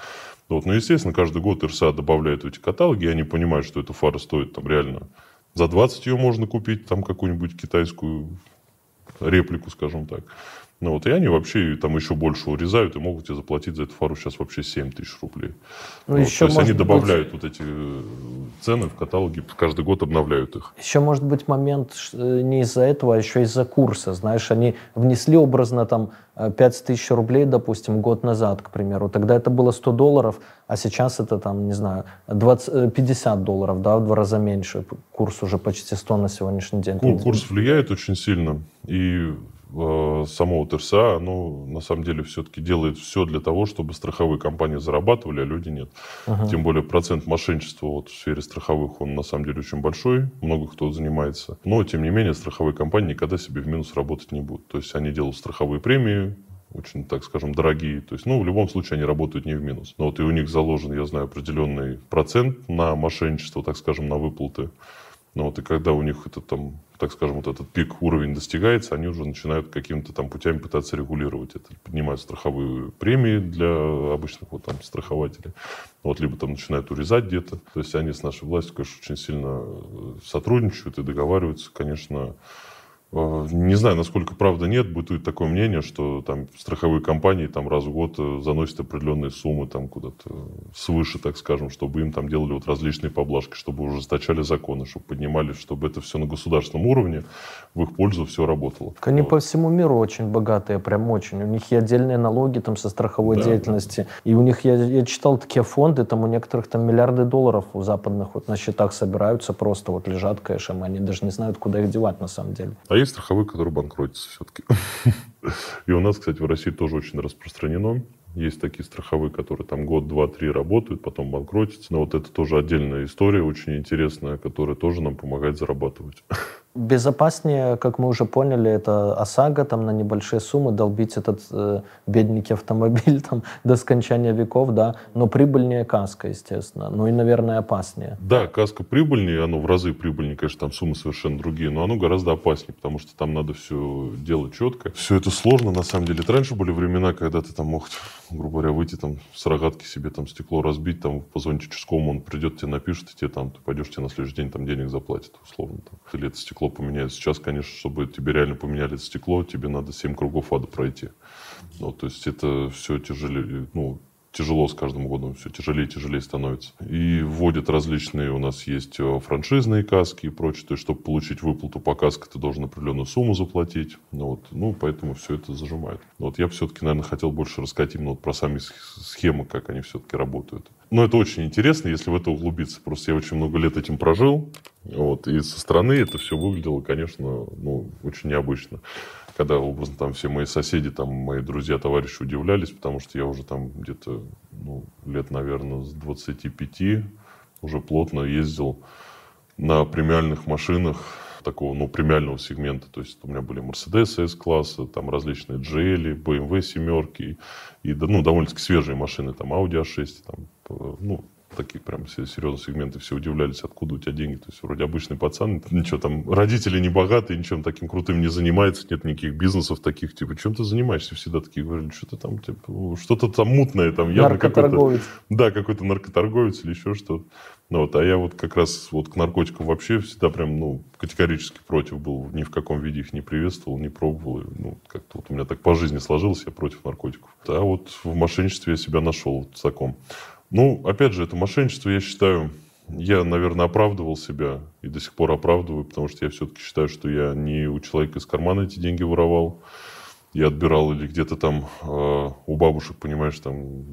Вот, но, естественно, каждый год РСА добавляет в эти каталоги, и они понимают, что эта фара стоит там реально за 20 ее можно купить, там какую-нибудь китайскую реплику, скажем так. Ну вот, и они вообще там еще больше урезают и могут тебе заплатить за эту фару сейчас вообще 7 тысяч рублей. Ну, Вот, еще то есть они может быть- добавляют вот эти э, цены в каталоге, каждый год обновляют их. Еще может быть момент э, не из-за этого, а еще из-за курса. Знаешь, они внесли образно там э, 5 тысяч рублей, допустим, год назад, к примеру. Тогда это было 100 долларов, а сейчас это там, не знаю, 20, э, 50 долларов, да, в два раза меньше. Курс уже почти 100 на сегодняшний день. Ку- Курс влияет очень сильно. И э, само вот РСА, оно на самом деле все-таки делает все для того, чтобы страховые компании зарабатывали, а люди нет. Ага. Тем более процент мошенничества вот в сфере страховых, он на самом деле очень большой, много кто занимается. Но, тем не менее, страховые компании никогда себе в минус работать не будут. То есть они делают страховые премии, очень, так скажем, дорогие. То есть, ну, в любом случае они работают не в минус. Но вот и у них заложен, я знаю, определенный процент на мошенничество, так скажем, на выплаты. Ну вот и когда у них этот там, так скажем, вот этот пик уровень достигается, они уже начинают какими-то там путями пытаться регулировать это. Поднимают страховые премии для обычных вот там страхователей. Вот, либо там начинают урезать где-то. То есть они с нашей властью, конечно, очень сильно э, сотрудничают и договариваются, конечно, Не знаю, насколько правда нет, бытует такое мнение, что там страховые компании там раз в год э, заносят определенные суммы там куда-то свыше, так скажем, чтобы им там делали вот различные поблажки, чтобы ужесточали законы, чтобы поднимали, чтобы это все на государственном уровне в их пользу все работало. Они Вот. по всему миру очень богатые, прям очень. У них и отдельные налоги там со страховой Да. деятельности. И у них, я, я читал такие фонды, там у некоторых там миллиарды долларов у западных вот на счетах собираются, просто вот лежат кэшем, они даже не знают, куда их девать на самом деле. А есть страховые, которые банкротятся все-таки. И у нас, кстати, в России тоже очень распространено. Есть такие страховые, которые там год, два, три работают, потом банкротятся. Но вот это тоже отдельная история, очень интересная, которая тоже нам помогает зарабатывать. Безопаснее, как мы уже поняли, это ОСАГО, там на небольшие суммы долбить этот э, бедненький автомобиль [LAUGHS] там до скончания веков, да, но прибыльнее каска, естественно, ну и, наверное, опаснее. Да, каска прибыльнее, оно в разы прибыльнее, конечно, там суммы совершенно другие, но оно гораздо опаснее, потому что там надо все делать четко. Все это сложно, на самом деле. Это раньше были времена, когда ты там мог, грубо говоря, выйти там с рогатки себе там стекло разбить, там позвонить участковому, он придет, тебе напишет, и тебе там, ты пойдешь, тебе на следующий день там денег заплатит, условно. Там. Или это стекло поменяют. Сейчас, конечно, чтобы тебе реально поменяли стекло, тебе надо 7 кругов ада пройти. Ну, то есть это все тяжелее, ну, тяжело с каждым годом, все тяжелее и тяжелее становится. И вводят различные, у нас есть э, франшизные каски и прочее, то есть, чтобы получить выплату по каске, ты должен определенную сумму заплатить. Ну, вот, ну поэтому все это зажимает. Вот я все-таки, наверное, хотел больше рассказать именно вот про сами схемы, как они все-таки работают. Но это очень интересно, если в это углубиться. Просто я очень много лет этим прожил, вот, и со стороны это все выглядело, конечно, ну, очень необычно. Когда образно там все мои соседи, там мои друзья, товарищи удивлялись, потому что я уже там где-то ну, лет, наверное, с 25 уже плотно ездил на премиальных машинах такого, ну, премиального сегмента. То есть у меня были Mercedes S-класса, там различные GL, BMW семерки и, ну, довольно-таки свежие машины, там Audi A6, там, ну, такие прям серьезные сегменты, все удивлялись, откуда у тебя деньги. То есть вроде обычный пацан, ничего там, родители не богатые, ничем таким крутым не занимается, нет никаких бизнесов таких, типа, чем ты занимаешься? Всегда такие говорили, что-то там, типа, что-то там мутное, там явно Наркоторговец. Да, какой-то наркоторговец или еще что-то. Ну, вот, а я вот как раз вот к наркотикам вообще всегда прям, ну, категорически против был. Ни в каком виде их не приветствовал, не пробовал. Ну, как-то вот у меня так по жизни сложилось, я против наркотиков. А вот в мошенничестве я себя нашел вот в таком. Ну, опять же, это мошенничество, я считаю, я, наверное, оправдывал себя и до сих пор оправдываю, потому что я все-таки считаю, что я не у человека из кармана эти деньги воровал. Я отбирал или где-то там э, у бабушек, понимаешь, там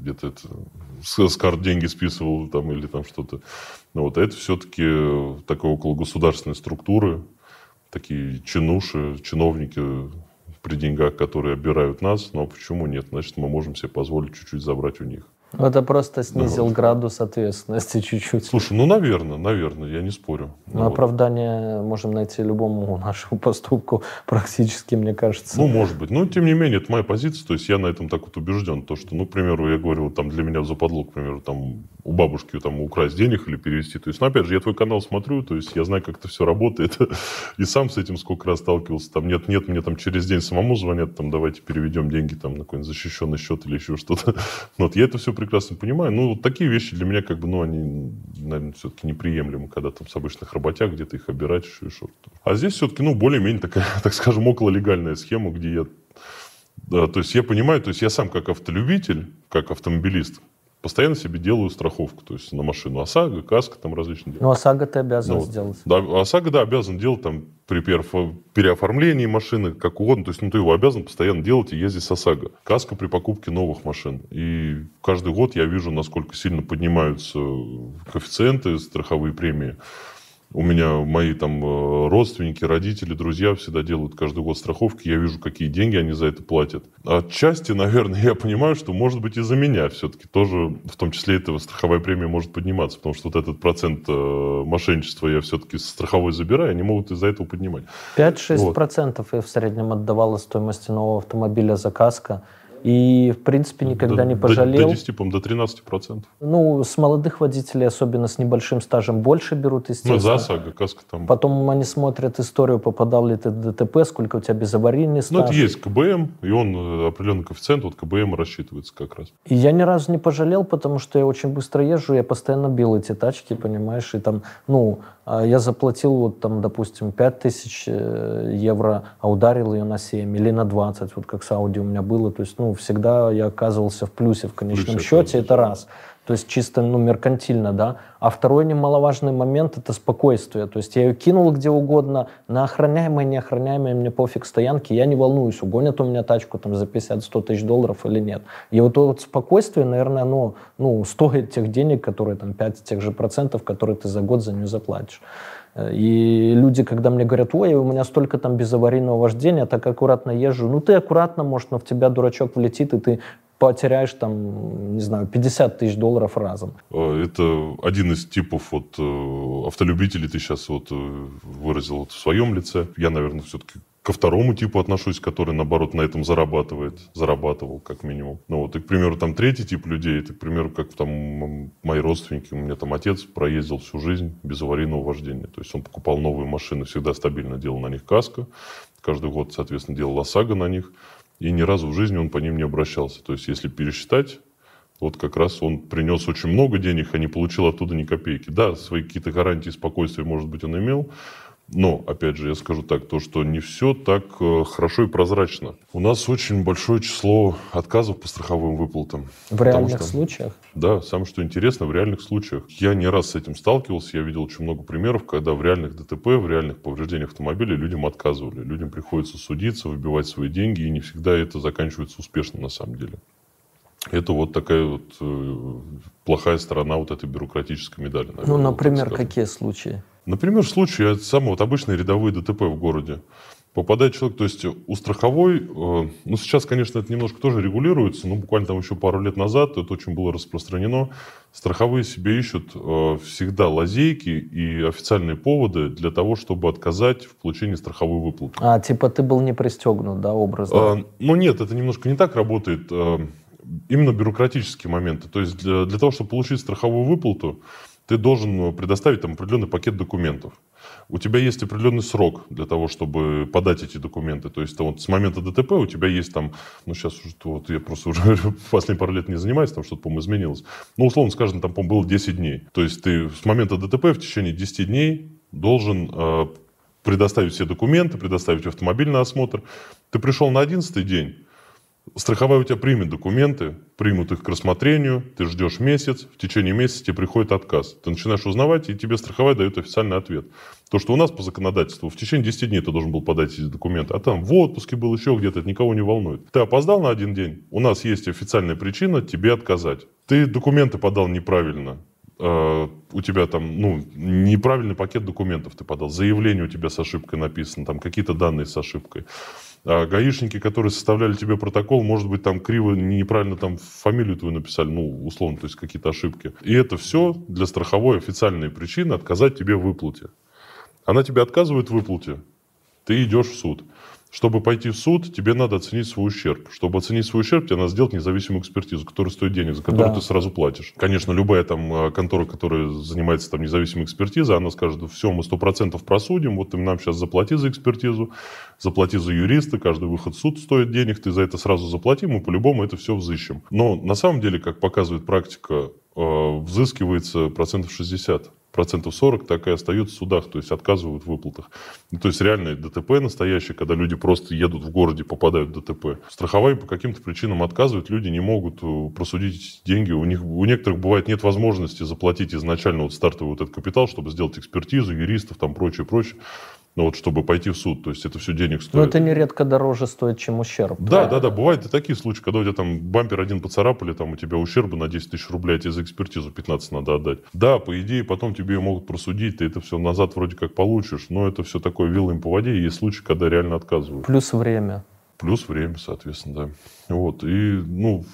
где-то это, с, с карт деньги списывал там или там что-то. Ну, вот, а это все-таки такая около государственной структуры, такие чинуши, чиновники при деньгах, которые обирают нас. Но почему нет? Значит, мы можем себе позволить чуть-чуть забрать у них. Это просто снизил ну, градус ответственности [LAUGHS] чуть-чуть. Слушай, ну, наверное, наверное, я не спорю. Ну, ну оправдание можем найти любому [LAUGHS] нашему поступку практически, мне кажется. Ну, может быть. Но, тем не менее, это моя позиция. То есть я на этом так вот убежден. То, что, ну, к примеру, я говорю, там для меня западло, к примеру, там у бабушки там украсть денег или перевести. То есть, ну, опять же, я твой канал смотрю, то есть я знаю, как это все работает. [LAUGHS] И сам с этим сколько раз сталкивался. Там нет, нет, мне там через день самому звонят, там давайте переведем деньги там на какой-нибудь защищенный счет или еще что-то. [LAUGHS] Вот я это все прекрасно понимаю. Ну, вот такие вещи для меня, как бы, ну, они, наверное, все-таки неприемлемы, когда там с обычных работяг где-то их обирать, еще и что А здесь все-таки, ну, более-менее такая, [LAUGHS] так скажем, окололегальная схема, где я да, то есть я понимаю, то есть я сам как автолюбитель, как автомобилист, постоянно себе делаю страховку, то есть на машину ОСАГО, КАСКО, там различные. Ну, ОСАГО ты обязан ну, сделать. Да, ОСАГО, да, обязан делать там при переоформлении машины, как угодно, то есть ну, ты его обязан постоянно делать и ездить с ОСАГО. КАСКО при покупке новых машин. И каждый год я вижу, насколько сильно поднимаются коэффициенты, страховые премии. У меня мои там э, родственники, родители, друзья всегда делают каждый год страховки. Я вижу, какие деньги они за это платят. Отчасти, наверное, [LAUGHS] я понимаю, что может быть из-за меня все-таки тоже, в том числе этого страховая премия может подниматься, потому что вот этот процент э, мошенничества я все-таки с страховой забираю, они могут из-за этого поднимать. 5-6% вот. процентов я в среднем отдавала стоимости нового автомобиля за каска. И, в принципе, никогда до, не пожалел. До 10, по до 13 процентов. Ну, с молодых водителей, особенно с небольшим стажем, больше берут, естественно. Ну, за ОСАГО, каска там. Потом они смотрят историю, попадал ли ты в ДТП, сколько у тебя безаварийный стаж. Ну, это есть КБМ, и он э, определенный коэффициент, вот КБМ рассчитывается как раз. И я ни разу не пожалел, потому что я очень быстро езжу, я постоянно бил эти тачки, понимаешь, и там, ну, а я заплатил, вот там, допустим, 5000 э, евро, а ударил ее на 7 или на 20, вот как с Audi у меня было. То есть, ну, всегда я оказывался в плюсе в конечном плюсе, счете, это раз. То есть чисто, ну, меркантильно, да. А второй немаловажный момент – это спокойствие. То есть я ее кинул где угодно, на охраняемой, неохраняемой, мне пофиг стоянки, я не волнуюсь, угонят у меня тачку там за 50-100 тысяч долларов или нет. И вот это вот спокойствие, наверное, оно, ну, стоит тех денег, которые там 5 тех же процентов, которые ты за год за нее заплатишь. И люди, когда мне говорят, ой, у меня столько там безаварийного вождения, так аккуратно езжу. Ну, ты аккуратно, может, но в тебя дурачок влетит, и ты потеряешь там, не знаю, 50 тысяч долларов разом. Э, это один из типов вот, э, автолюбителей, ты сейчас вот э, выразил вот в своем лице. Я, наверное, все-таки ко второму типу отношусь, который, наоборот, на этом зарабатывает, зарабатывал, как минимум. Ну вот, и, к примеру, там третий тип людей, это, к примеру, как там мои родственники, у меня там отец проездил всю жизнь без аварийного вождения. То есть он покупал новые машины, всегда стабильно делал на них каско, каждый год, соответственно, делал ОСАГО на них, и ни разу в жизни он по ним не обращался. То есть если пересчитать, вот как раз он принес очень много денег, а не получил оттуда ни копейки. Да, свои какие-то гарантии спокойствия, может быть, он имел, но, опять же, я скажу так, то, что не все так э, хорошо и прозрачно. У нас очень большое число отказов по страховым выплатам. В реальных что, случаях? Да, самое что интересно, в реальных случаях. Я не раз с этим сталкивался, я видел очень много примеров, когда в реальных ДТП, в реальных повреждениях автомобиля людям отказывали. Людям приходится судиться, выбивать свои деньги, и не всегда это заканчивается успешно на самом деле. Это вот такая вот э, плохая сторона вот этой бюрократической медали. Наверное, ну, например, какие случаи? Например, случай, самые вот обычные рядовые ДТП в городе. Попадает человек, то есть у страховой, э, ну сейчас, конечно, это немножко тоже регулируется, но буквально там еще пару лет назад это очень было распространено. Страховые себе ищут э, всегда лазейки и официальные поводы для того, чтобы отказать в получении страховой выплаты. А, типа ты был не пристегнут, да, образно? А, ну нет, это немножко не так работает. А, именно бюрократические моменты. То есть для, для того, чтобы получить страховую выплату, ты должен предоставить там определенный пакет документов. У тебя есть определенный срок для того, чтобы подать эти документы. То есть вот с момента ДТП у тебя есть там, ну сейчас вот я просто уже [LAUGHS] последние пару лет не занимаюсь, там что-то, по-моему, изменилось. Ну, условно скажем, там, по-моему, было 10 дней. То есть ты с момента ДТП в течение 10 дней должен э, предоставить все документы, предоставить автомобиль на осмотр. Ты пришел на 11 день, Страховая у тебя примет документы, примут их к рассмотрению, ты ждешь месяц, в течение месяца тебе приходит отказ. Ты начинаешь узнавать, и тебе страховая дает официальный ответ. То, что у нас по законодательству в течение 10 дней ты должен был подать эти документы, а там в отпуске был еще где-то, это никого не волнует. Ты опоздал на один день, у нас есть официальная причина тебе отказать. Ты документы подал неправильно, Uh, у тебя там, ну, неправильный пакет документов ты подал, заявление у тебя с ошибкой написано, там какие-то данные с ошибкой. А гаишники, которые составляли тебе протокол, может быть, там криво, неправильно там фамилию твою написали, ну, условно, то есть какие-то ошибки. И это все для страховой официальной причины отказать тебе в выплате. Она тебе отказывает в выплате, ты идешь в суд. Чтобы пойти в суд, тебе надо оценить свой ущерб. Чтобы оценить свой ущерб, тебе надо сделать независимую экспертизу, которая стоит денег, за которую да. ты сразу платишь. Конечно, любая там а, контора, которая занимается там независимой экспертизой, она скажет, все, мы сто процентов просудим, вот ты нам сейчас заплати за экспертизу, заплати за юриста, каждый выход в суд стоит денег, ты за это сразу заплати, мы по-любому это все взыщем. Но на самом деле, как показывает практика, а, взыскивается процентов 60 процентов 40 так и остается в судах, то есть отказывают в выплатах. Ну, то есть реальное ДТП настоящее, когда люди просто едут в городе, попадают в ДТП. Страховая по каким-то причинам отказывают, люди не могут э, просудить деньги. У них у некоторых бывает нет возможности заплатить изначально вот стартовый вот этот капитал, чтобы сделать экспертизу, юристов, там прочее, прочее ну вот чтобы пойти в суд, то есть это все денег стоит. Но это нередко дороже стоит, чем ущерб. Да, да, да, бывают и такие случаи, когда у тебя там бампер один поцарапали, там у тебя ущерба на 10 тысяч рублей, а тебе за экспертизу 15 надо отдать. Да, по идее, потом тебе ее могут просудить, ты это все назад вроде как получишь, но это все такое вилами по воде, и есть случаи, когда реально отказывают. Плюс время. Плюс время, соответственно, да. Вот, и, ну,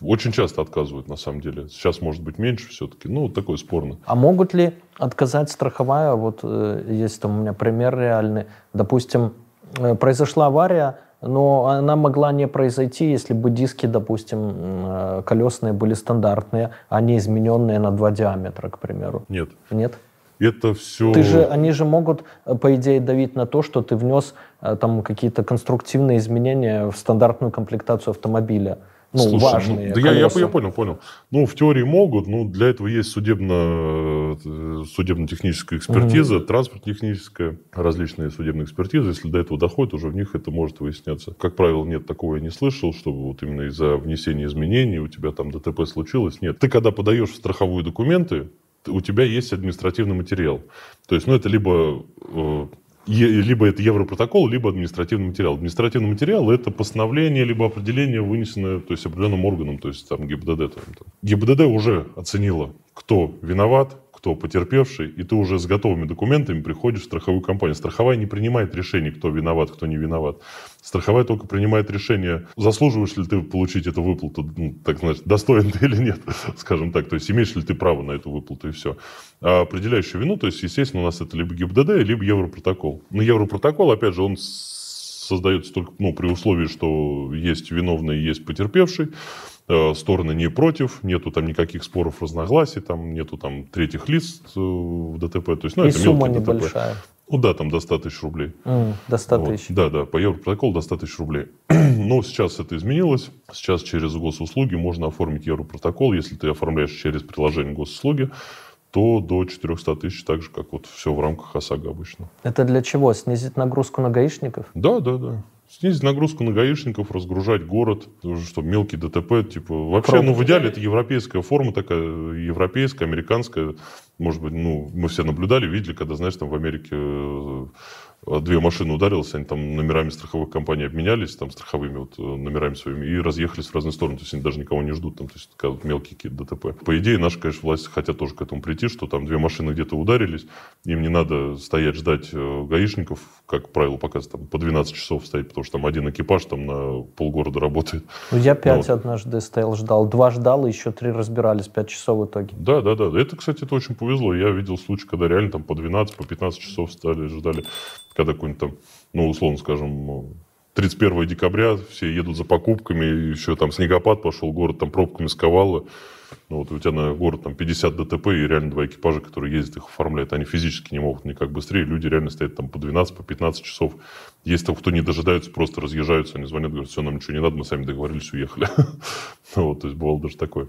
очень часто отказывают, на самом деле. Сейчас, может быть, меньше все-таки. Ну, такое спорно. А могут ли отказать страховая? Вот э, есть там у меня пример реальный. Допустим, э, произошла авария, но она могла не произойти, если бы диски, допустим, э, колесные были стандартные, а не измененные на два диаметра, к примеру. Нет. Нет? Это все... Ты же, они же могут, э, по идее, давить на то, что ты внес э, там какие-то конструктивные изменения в стандартную комплектацию автомобиля ну, Слушай, важные. Ну, да я, я, я понял, понял. Ну, в теории могут, но для этого есть судебно, э, судебно-техническая экспертиза, угу. транспорт-техническая, различные судебные экспертизы. Если до этого доходит, уже в них это может выясняться. Как правило, нет, такого я не слышал, чтобы вот именно из-за внесения изменений у тебя там ДТП случилось. Нет. Ты когда подаешь страховые документы, у тебя есть административный материал. То есть, ну, это либо э, либо это Европротокол, либо административный материал. Административный материал – это постановление, либо определение, вынесенное то есть, определенным органом, то есть там ГИБДД. Там, там. ГИБДД уже оценила, кто виноват, кто потерпевший, и ты уже с готовыми документами приходишь в страховую компанию. Страховая не принимает решение, кто виноват, кто не виноват. Страховая только принимает решение, заслуживаешь ли ты получить эту выплату, ну, так значит, достоин ты [LAUGHS] или нет, скажем так. То есть имеешь ли ты право на эту выплату и все. А определяющую вину, то есть, естественно, у нас это либо ГИБДД, либо Европротокол. Но Европротокол, опять же, он создается только ну, при условии, что есть виновный, есть потерпевший. Э, стороны не против, нету там никаких споров, разногласий, там нету там третьих лиц э, в ДТП. То есть, ну, И это сумма мелкий ДТП. Ну да, там до 100 тысяч рублей. М, до 100 Вот. тысяч. Да, да, по Европротоколу до 100 тысяч рублей. [CLEARS THROAT] Но сейчас это изменилось. Сейчас через госуслуги можно оформить Европротокол. Если ты оформляешь через приложение госуслуги, то до 400 тысяч, так же, как вот все в рамках ОСАГО обычно. Это для чего? Снизить нагрузку на гаишников? Да, да, да. Снизить нагрузку на гаишников, разгружать город, чтобы мелкий ДТП, типа, вообще, Пробки. ну, в идеале это европейская форма такая, европейская, американская, может быть, ну, мы все наблюдали, видели, когда, знаешь, там в Америке э, две машины ударились, они там номерами страховых компаний обменялись, там, страховыми вот э, номерами своими, и разъехались в разные стороны, то есть они даже никого не ждут, там, то есть такая вот мелкие какие-то ДТП. По идее, наши, конечно, власти хотят тоже к этому прийти, что там две машины где-то ударились, им не надо стоять ждать э, гаишников, как правило показывает, там, по 12 часов стоять, потому что там один экипаж там на полгорода работает. Ну, я пять вот. однажды стоял, ждал. Два ждал, и еще три разбирались. Пять часов в итоге. Да, да, да. Это, кстати, это очень повезло. Я видел случаи, когда реально там по 12, по 15 часов стали, ждали, когда какой-нибудь там, ну, условно скажем, ну, 31 декабря все едут за покупками, еще там снегопад пошел, город там пробками сковало. Ну, вот у тебя на город там 50 ДТП, и реально два экипажа, которые ездят, их оформляют. Они физически не могут никак быстрее. Люди реально стоят там по 12, по 15 часов. Есть там, кто не дожидаются, просто разъезжаются, они звонят, говорят, все, нам ничего не надо, мы сами договорились, уехали. [LAUGHS] Вот, то есть бывало даже такое.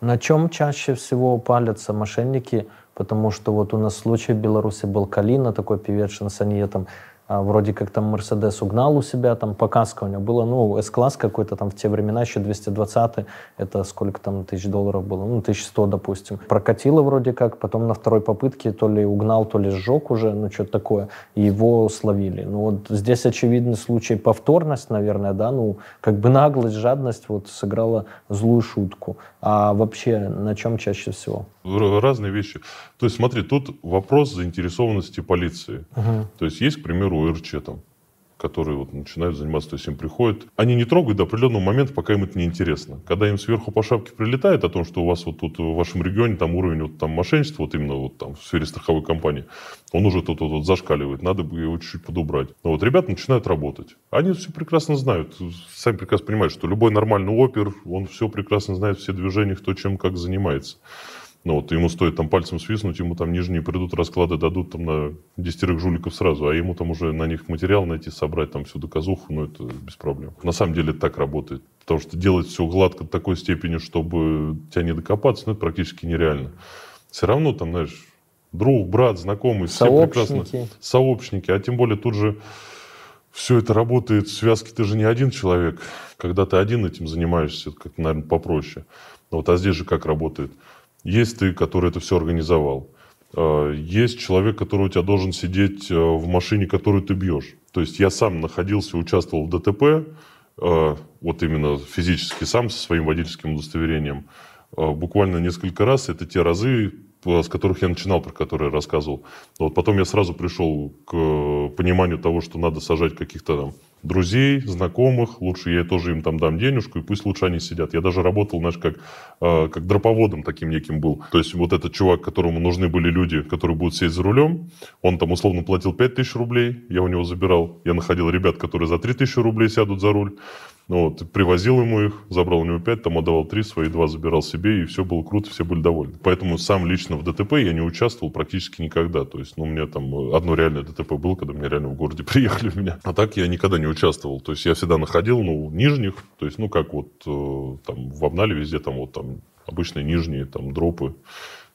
На чем чаще всего палятся мошенники? Потому что вот у нас случай в Беларуси был Калина, такой певец шансонье, там вроде как там Мерседес угнал у себя, там показка у него была, ну, С-класс какой-то там в те времена, еще 220 это сколько там тысяч долларов было, ну, 1100, допустим. Прокатило вроде как, потом на второй попытке то ли угнал, то ли сжег уже, ну, что-то такое, его словили. Ну, вот здесь очевидный случай повторность, наверное, да, ну, как бы наглость, жадность вот сыграла злую шутку. А вообще на чем чаще всего? Разные вещи. То есть, смотри, тут вопрос заинтересованности полиции. То есть, есть, к примеру, РЧ там, которые вот начинают заниматься, то есть им приходят. Они не трогают до определенного момента, пока им это не интересно. Когда им сверху по шапке прилетает о том, что у вас вот тут в вашем регионе там уровень вот там мошенничества, вот именно вот там в сфере страховой компании, он уже тут вот, вот зашкаливает, надо бы его чуть-чуть подубрать. Но вот ребята начинают работать. Они все прекрасно знают, сами прекрасно понимают, что любой нормальный опер, он все прекрасно знает, все движения, кто чем как занимается. Ну вот ему стоит там пальцем свистнуть, ему там нижние придут, расклады дадут там на десятерых жуликов сразу, а ему там уже на них материал найти, собрать там всю доказуху, ну это без проблем. На самом деле это так работает. Потому что делать все гладко до такой степени, чтобы тебя не докопаться, ну это практически нереально. Все равно там, знаешь, друг, брат, знакомый, все прекрасно. Сообщники. А тем более тут же все это работает в связке, ты же не один человек. Когда ты один этим занимаешься, это как-то, наверное, попроще. Ну Вот, а здесь же как работает? Есть ты, который это все организовал. Э, Есть человек, который у тебя должен сидеть э, в машине, которую ты бьешь. То есть я сам находился, участвовал в ДТП, э, вот именно физически сам со своим водительским удостоверением. Буквально несколько раз. Это те разы, с которых я начинал, про которые рассказывал. Вот потом я сразу пришел к пониманию того, что надо сажать каких-то там друзей, знакомых, лучше я тоже им там дам денежку, и пусть лучше они сидят. Я даже работал, знаешь, как, э, как дроповодом таким неким был. То есть вот этот чувак, которому нужны были люди, которые будут сесть за рулем, он там условно платил 5000 рублей, я у него забирал. Я находил ребят, которые за 3000 рублей сядут за руль. Ну, вот, привозил ему их, забрал у него 5, там отдавал 3, свои 2 забирал себе, и все было круто, все были довольны. Поэтому сам лично в ДТП я не участвовал практически никогда. То есть, ну, у меня там одно реальное ДТП было, когда мне реально в городе [LAUGHS] приехали в меня. А так я никогда не участвовал. То есть, я всегда находил, ну, нижних, то есть, ну, как вот э, там в Обнале везде там вот там обычные нижние, там, дропы.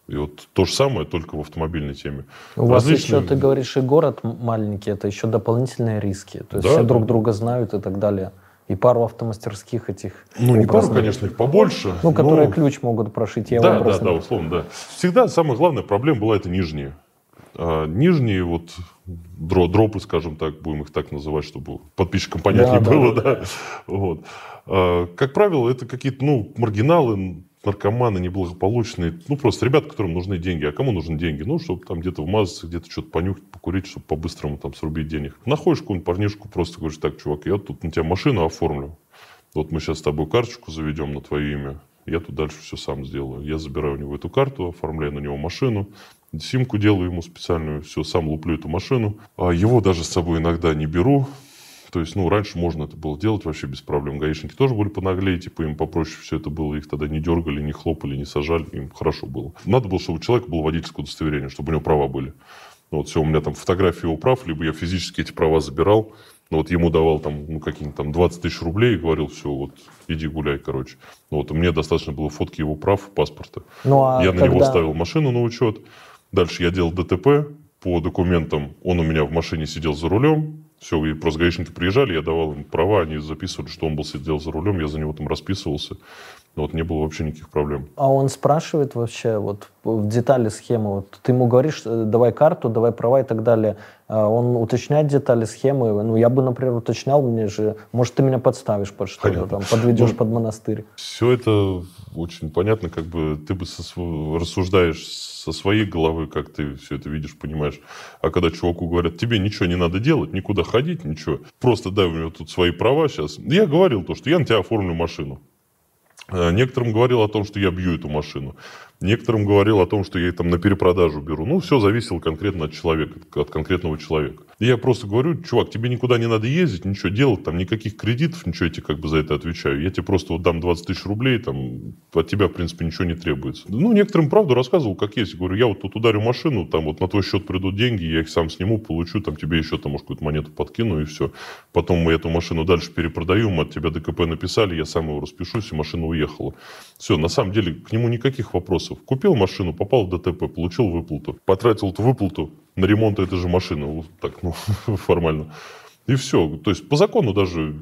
И вот то же самое, только в автомобильной теме. У вас Различные- еще, ты говоришь, и город маленький, это еще дополнительные риски. То есть Да, все друг друга знают и так далее. И пару автомастерских этих. Ну, не пару, конечно, их побольше. Ну, которые но- ключ могут прошить, я Да, да, да, условно, да. Всегда самая главная проблема была это нижние. А нижние вот дро, дропы, скажем так, будем их так называть, чтобы подписчикам понятнее да, было, да. да. Вот. А, как правило, это какие-то, ну, маргиналы, наркоманы неблагополучные, ну, просто ребята, которым нужны деньги. А кому нужны деньги? Ну, чтобы там где-то вмазаться, где-то что-то понюхать, покурить, чтобы по-быстрому там срубить денег. Находишь какую-нибудь парнишку, просто говоришь, так, чувак, я тут на тебя машину оформлю. Вот мы сейчас с тобой карточку заведем на твое имя. Я тут дальше все сам сделаю. Я забираю у него эту карту, оформляю на него машину, симку делаю ему специальную, все, сам луплю эту машину. А его даже с собой иногда не беру. То есть, ну, раньше можно это было делать вообще без проблем. Гаишники тоже были понаглее, типа, им попроще все это было. Их тогда не дергали, не хлопали, не сажали. Им хорошо было. Надо было, чтобы у человека было водительское удостоверение, чтобы у него права были. Ну, вот все, у меня там фотографии его прав, либо я физически эти права забирал. Ну, вот ему давал там, ну, какие-нибудь там 20 тысяч рублей и говорил, все, вот, иди гуляй, короче. Ну, вот мне достаточно было фотки его прав, паспорта. Ну, а я на него когда- ставил машину на учет. Дальше я делал ДТП. По документам он у меня в машине сидел за рулем. Все, и просто гаишники приезжали, я давал им права, они записывали, что он был сидел за рулем, я за него там расписывался. Ну, Вот не было вообще никаких проблем. А он спрашивает вообще вот в детали схемы. Вот ты ему говоришь, э, давай карту, давай права и так далее. А он уточняет детали схемы. Ну, я бы, например, уточнял мне же. Может, ты меня подставишь под что-то, там, подведешь Ну, под монастырь. Все это очень понятно, как бы ты бы со рассуждаешь со своей головы, как ты все это видишь, понимаешь. А когда чуваку говорят, тебе ничего не надо делать, никуда ходить, ничего, просто дай него тут свои права сейчас. Я говорил то, что я на тебя оформлю машину. Э, Некоторым говорил о том, что я бью эту машину. Некоторым говорил о том, что я там на перепродажу беру. Ну, все зависело конкретно от человека, от конкретного человека. И я просто говорю, чувак, тебе никуда не надо ездить, ничего делать, там никаких кредитов, ничего, я тебе как бы за это отвечаю. Я тебе просто вот дам 20 тысяч рублей, там от тебя, в принципе, ничего не требуется. Ну, некоторым правду рассказывал, как есть. Говорю, я вот тут ударю машину, там вот на твой счет придут деньги, я их сам сниму, получу, там тебе еще там, может, какую-то монету подкину, и все. Потом мы эту машину дальше перепродаем, от тебя ДКП написали, я сам его распишусь, и машина уехала. Все, на самом деле, к нему никаких вопросов. Купил машину, попал в ДТП, получил выплату. Потратил эту выплату на ремонт этой же машины. Вот так, ну, [LAUGHS] формально. И все. То есть, по закону даже,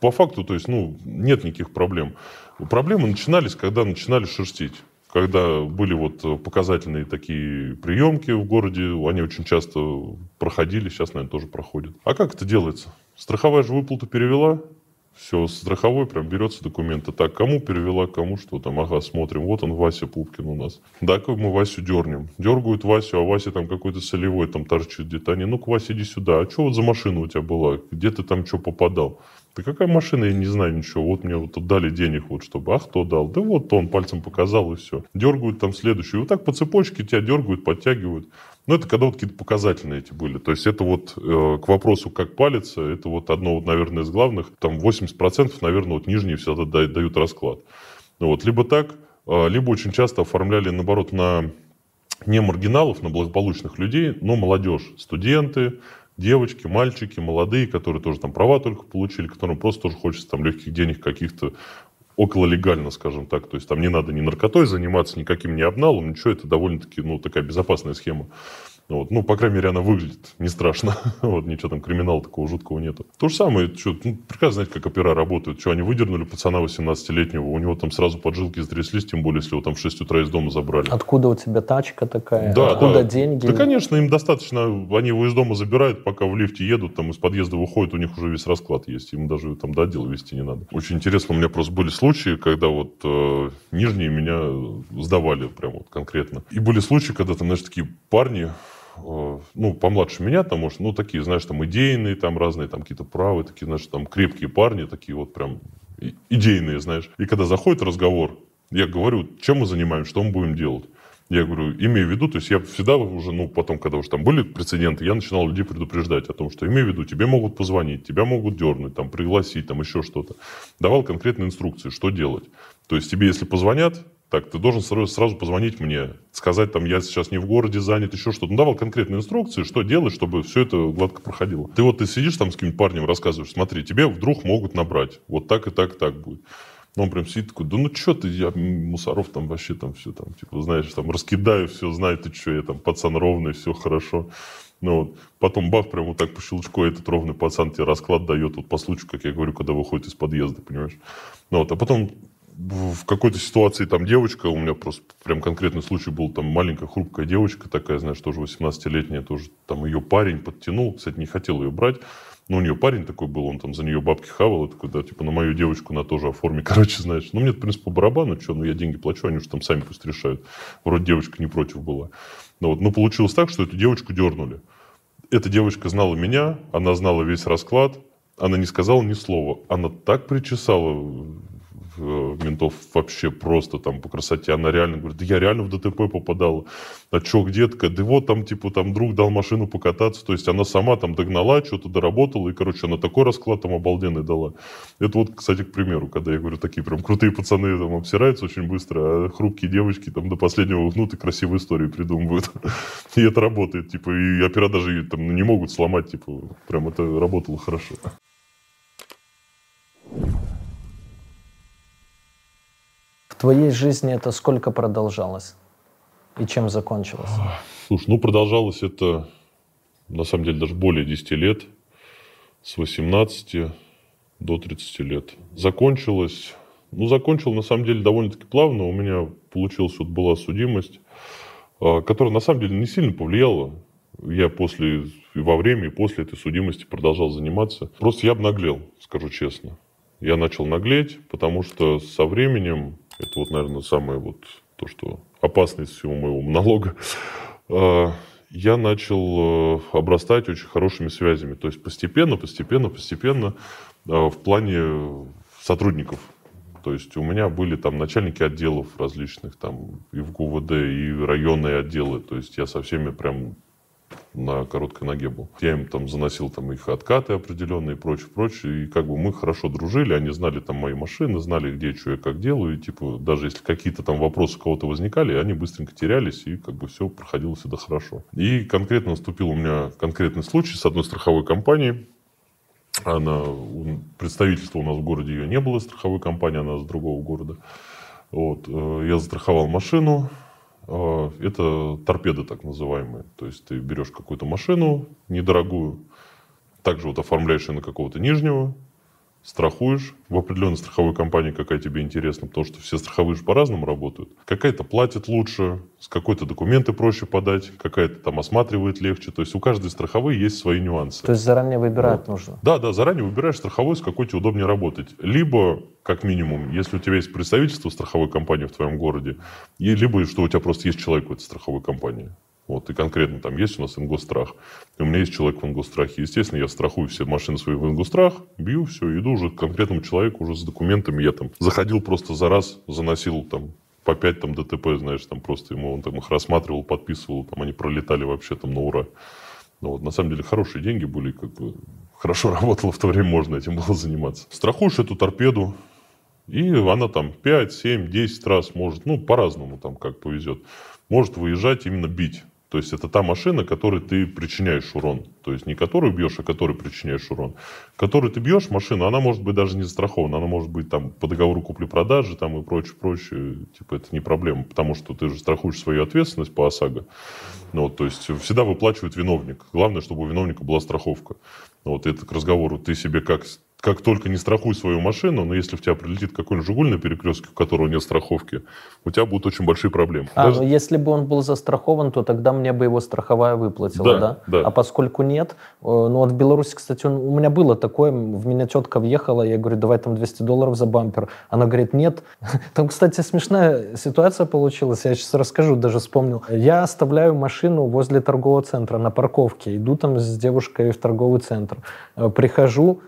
по факту, то есть, ну, нет никаких проблем. Проблемы начинались, когда начинали шерстить. Когда были вот показательные такие приемки в городе, они очень часто проходили, сейчас, наверное, тоже проходят. А как это делается? Страховая же выплату перевела, все, страховой прям берется документы. Так, кому перевела, кому что там. Ага, смотрим. Вот он, Вася Пупкин у нас. Да, как мы Васю дернем. Дергают Васю, а Вася там какой-то солевой там торчит где-то. Они, ну-ка, Вася, иди сюда. А что вот за машина у тебя была? Где ты там что попадал? Да какая машина, я не знаю ничего. Вот мне вот дали денег, вот чтобы. А кто дал? Да вот он пальцем показал и все. Дергают там следующую. Вот так по цепочке тебя дергают, подтягивают. Ну, это когда вот какие-то показательные эти были. То есть это вот э, к вопросу, как палится, это вот одно, вот, наверное, из главных. Там 80%, наверное, вот нижние всегда да- дают расклад. Ну, вот, либо так, э, либо очень часто оформляли, наоборот, на не маргиналов, на благополучных людей, но молодежь, студенты, девочки, мальчики, молодые, которые тоже там права только получили, которым просто тоже хочется там легких денег каких-то около легально, скажем так. То есть там не надо ни наркотой заниматься, никаким не обналом, ничего. Это довольно-таки, ну, такая безопасная схема. Вот. Ну, по крайней мере, она выглядит не страшно. [LAUGHS] вот, ничего там криминала такого жуткого нету. То же самое, что, ну, прекрасно знаете, как опера работают. Что, они выдернули пацана 18-летнего, у него там сразу поджилки затряслись, тем более, если его там в 6 утра из дома забрали. Откуда у тебя тачка такая? Да, Откуда да. деньги? Да, конечно, им достаточно, они его из дома забирают, пока в лифте едут, там из подъезда выходят, у них уже весь расклад есть, им даже там до отдела вести не надо. Очень интересно, у меня просто были случаи, когда вот э, нижние меня сдавали прям вот конкретно. И были случаи, когда там, знаешь, такие парни, ну, помладше меня, там, может, ну, такие, знаешь, там, идейные, там, разные, там, какие-то правые, такие, знаешь, там, крепкие парни, такие вот прям идейные, знаешь. И когда заходит разговор, я говорю, чем мы занимаемся, что мы будем делать. Я говорю, имею в виду, то есть я всегда уже, ну, потом, когда уже там были прецеденты, я начинал людей предупреждать о том, что имею в виду, тебе могут позвонить, тебя могут дернуть, там, пригласить, там, еще что-то. Давал конкретные инструкции, что делать. То есть тебе, если позвонят, так, ты должен сразу, сразу позвонить мне, сказать, там, я сейчас не в городе занят, еще что-то. Ну, давал конкретные инструкции, что делать, чтобы все это гладко проходило. Ты вот ты сидишь там с каким-нибудь парнем, рассказываешь, смотри, тебе вдруг могут набрать, вот так и так и так будет. Ну, он прям сидит такой, да ну что ты, я мусоров там вообще там все там, типа, знаешь, там раскидаю все, знаю ты что, я там пацан ровный, все хорошо. Ну, вот. Потом бах, прям вот так по щелчку этот ровный пацан тебе расклад дает, вот по случаю, как я говорю, когда выходит из подъезда, понимаешь. Ну, вот. А потом в какой-то ситуации там девочка, у меня просто прям конкретный случай был, там маленькая хрупкая девочка такая, знаешь, тоже 18-летняя, тоже там ее парень подтянул, кстати, не хотел ее брать, но у нее парень такой был, он там за нее бабки хавал, и такой, да, типа, на мою девочку на тоже оформи, [LAUGHS] короче, знаешь. Ну, мне, в принципе, по барабану, что, ну, я деньги плачу, они уж там сами пусть решают. Вроде девочка не против была. Но вот, ну, получилось так, что эту девочку дернули. Эта девочка знала меня, она знала весь расклад, она не сказала ни слова. Она так причесала ментов вообще просто там по красоте. Она реально говорит, да я реально в ДТП попадала. А чё, где -то? Да вот там, типа, там друг дал машину покататься. То есть она сама там догнала, что-то доработала. И, короче, она такой расклад там обалденный дала. Это вот, кстати, к примеру, когда я говорю, такие прям крутые пацаны там обсираются очень быстро, а хрупкие девочки там до последнего гнут и красивые истории придумывают. [LAUGHS] И это работает, типа, и опера даже там не могут сломать, типа, прям это работало хорошо. В твоей жизни это сколько продолжалось? И чем закончилось? Слушай, ну продолжалось это, на самом деле, даже более 10 лет. С 18 до 30 лет. Закончилось, ну, закончил, на самом деле, довольно-таки плавно. У меня получилась вот была судимость, а, которая, на самом деле, не сильно повлияла. Я после, во время и после этой судимости продолжал заниматься. Просто я обнаглел, скажу честно. Я начал наглеть, потому что со временем это вот, наверное, самое вот то, что опасность всего моего монолога. А, я начал э, обрастать очень хорошими связями. То есть постепенно, постепенно, постепенно а, в плане сотрудников. То есть у меня были там начальники отделов различных, там и в ГУВД, и районные отделы. То есть я со всеми прям на короткой ноге был. Я им там заносил там их откаты определенные и прочее, прочее. И как бы мы хорошо дружили, они знали там мои машины, знали, где что я как делаю. И типа даже если какие-то там вопросы у кого-то возникали, они быстренько терялись, и как бы все проходило всегда хорошо. И конкретно наступил у меня конкретный случай с одной страховой компанией. Она, представительства у нас в городе ее не было, страховой компании, она с другого города. Вот. Э, я застраховал машину, это торпеды так называемые. То есть ты берешь какую-то машину недорогую, также вот оформляешь ее на какого-то нижнего, страхуешь в определенной страховой компании, какая тебе интересна, потому что все страховые же по-разному работают. Какая-то платит лучше, с какой-то документы проще подать, какая-то там осматривает легче. То есть у каждой страховой есть свои нюансы. То есть заранее выбирать вот. нужно? Да, да, заранее выбираешь страховой, с какой тебе удобнее работать. Либо, как минимум, если у тебя есть представительство страховой компании в твоем городе, и либо что у тебя просто есть человек в этой страховой компании. Вот, и конкретно там есть у нас ингосстрах. И у меня есть человек в ингосстрахе. Естественно, я страхую все машины свои в ингосстрах, бью, все, иду уже к конкретному человеку уже с документами. Я там заходил просто за раз, заносил там по 5 там ДТП, знаешь, там просто ему он там их рассматривал, подписывал, там они пролетали вообще там на ура. Ну, вот, на самом деле хорошие деньги были, как бы хорошо [LAUGHS] работало в то время, можно этим было заниматься. Страхуешь эту торпеду, и она там 5, 7, 10 раз может, ну, по-разному там как повезет, может выезжать именно бить. То есть это та машина, которой ты причиняешь урон. То есть не которую бьешь, а которой причиняешь урон. Которую ты бьешь машину, она может быть даже не застрахована. Она может быть там по договору купли-продажи там, и прочее, прочее. Типа это не проблема, потому что ты же страхуешь свою ответственность по ОСАГО. Ну, вот, то есть всегда выплачивает виновник. Главное, чтобы у виновника была страховка. Вот это к разговору. Ты себе как как только не страхуй свою машину, но если в тебя прилетит какой-нибудь «Жигуль» на перекрестке, у которого нет страховки, у тебя будут очень большие проблемы. А, Даже... ну если бы он был застрахован, то тогда мне бы его страховая выплатила, да? Да. да. А поскольку нет, э, ну вот в Беларуси, кстати, он, у меня было такое, в меня тетка въехала, я говорю, давай там 200 долларов за бампер. Она говорит, нет. [LAUGHS] Там, кстати, смешная ситуация получилась, я сейчас расскажу, даже вспомнил. Я оставляю машину возле торгового центра на парковке, иду там с девушкой в торговый центр. Э, прихожу,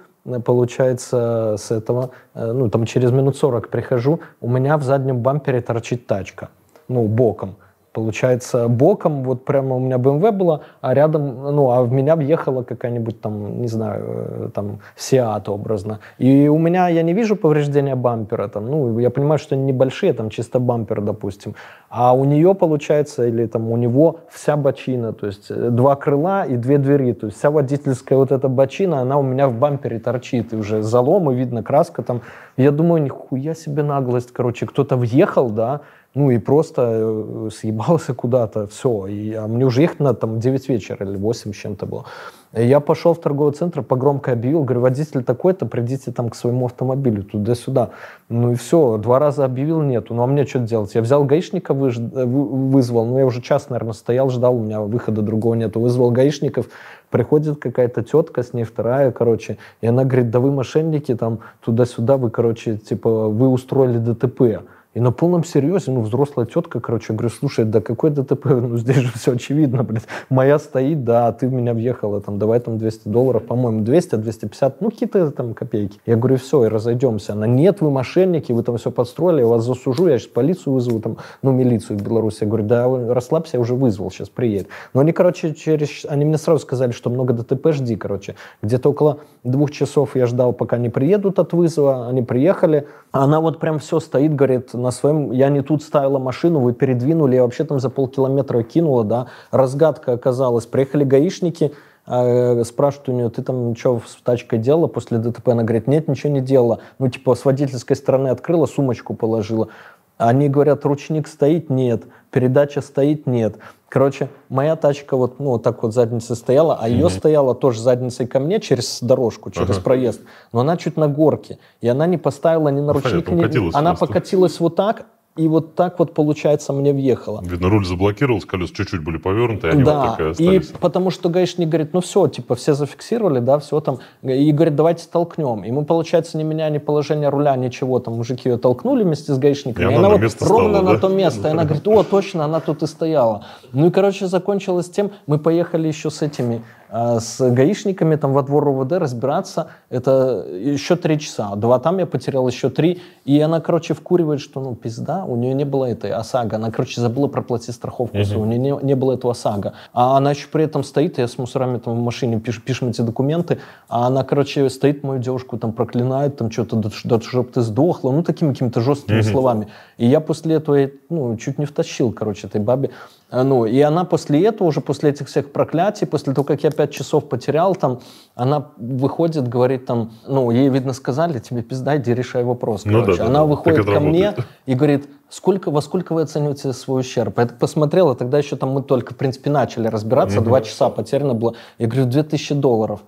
получается, с этого, э, ну, там через минут 40 прихожу, у меня в заднем бампере торчит тачка, ну, боком получается, боком, вот прямо у меня BMW была, а рядом, ну, а в меня въехала какая-нибудь там, не знаю, э, там, Seat образно. И у меня, я не вижу повреждения бампера, там, ну, я понимаю, что они небольшие, там, чисто бампер, допустим. А у нее, получается, или там у него вся бочина, то есть э, два крыла и две двери, то есть вся водительская вот эта бочина, она у меня в бампере торчит, и уже заломы, видно, краска там. Я думаю, нихуя себе наглость, короче, кто-то въехал, да, Ну и просто э, съебался куда-то, все. И, а мне уже ехать надо там 9 вечера или 8 с чем-то было. Я пошел в торговый центр, погромко объявил, говорю, водитель такой-то, придите там к своему автомобилю, туда-сюда. Ну и все, два раза объявил, нету. Ну а мне что делать? Я взял гаишника, выж... Э, вызвал, ну я уже час, наверное, стоял, ждал, у меня выхода другого нету. Вызвал гаишников, приходит какая-то тетка, с ней вторая, короче, и она говорит, да вы мошенники, там, туда-сюда, вы, короче, типа, вы устроили ДТП. И на полном серьезе, ну, взрослая тетка, короче, говорю, слушай, да какой ДТП, [LAUGHS] ну, здесь же все очевидно, блядь. Моя стоит, да, а ты в меня въехала, там, давай там 200 долларов, по-моему, 200, 250, ну, какие-то там копейки. Я говорю, все, и разойдемся. Она, нет, вы мошенники, вы там все подстроили, я вас засужу, я сейчас полицию вызову, там, ну, милицию в Беларуси. Я говорю, да, расслабься, я уже вызвал, сейчас приедет. Но они, короче, через, они мне сразу сказали, что много ДТП, жди, короче. Где-то около двух часов я ждал, пока они приедут от вызова, они приехали, она вот прям все стоит, говорит, на своем, я не тут ставила машину, вы передвинули, я вообще там за полкилометра кинула, да, разгадка оказалась. Приехали гаишники, э, спрашивают у нее, ты там что с тачкой делала после ДТП? Она говорит, нет, ничего не делала. Ну, типа, с водительской стороны открыла, сумочку положила. Они говорят, ручник стоит? Нет. Передача стоит? Нет. Короче, моя тачка вот, ну, вот так вот задницей стояла, а ее стояла тоже задницей ко мне через дорожку, через ага. проезд. Но она чуть на горке. И она не поставила ни на ну, ни... Она просто. покатилась вот так, и вот так вот, получается, мне въехало. Видно, руль заблокировался, колеса чуть-чуть были повернуты, и они да, вот так и остались. и потому что гаишник говорит, ну все, типа, все зафиксировали, да, все там. И говорит, давайте толкнем. И мы, получается, не меня ни положение руля, ничего, там мужики ее толкнули вместе с гаишниками. И, и она, она вот стала, ровно да? на то место. И она говорит, о, точно, она тут и стояла. Ну и, короче, закончилось тем, мы поехали еще с этими а с гаишниками там во двор УВД разбираться, это еще три часа. Два там я потерял, еще три. И она, короче, вкуривает, что, ну, пизда, у нее не было этой ОСАГО. Она, короче, забыла проплатить страховку, uh-huh. у нее не, не было этого ОСАГО. А она еще при этом стоит, я с мусорами там в машине пишу, пишем эти документы, а она, короче, стоит, мою девушку там проклинает, там что-то, да, да чтобы ты сдохла, ну, такими какими-то жесткими uh-huh. словами. И я после этого, ну, чуть не втащил, короче, этой бабе. А, ну, и она после этого, уже после этих всех проклятий, после того, как я пять часов потерял, там, она выходит, говорит там, ну, ей, видно, сказали, тебе пизда, иди решай вопрос, ну, короче. Да, она да, выходит ко работает. мне и говорит, сколько, во сколько вы оцениваете свой ущерб? Я так посмотрела, тогда еще там мы только, в принципе, начали разбираться, два часа потеряно было. Я говорю, 2000 долларов.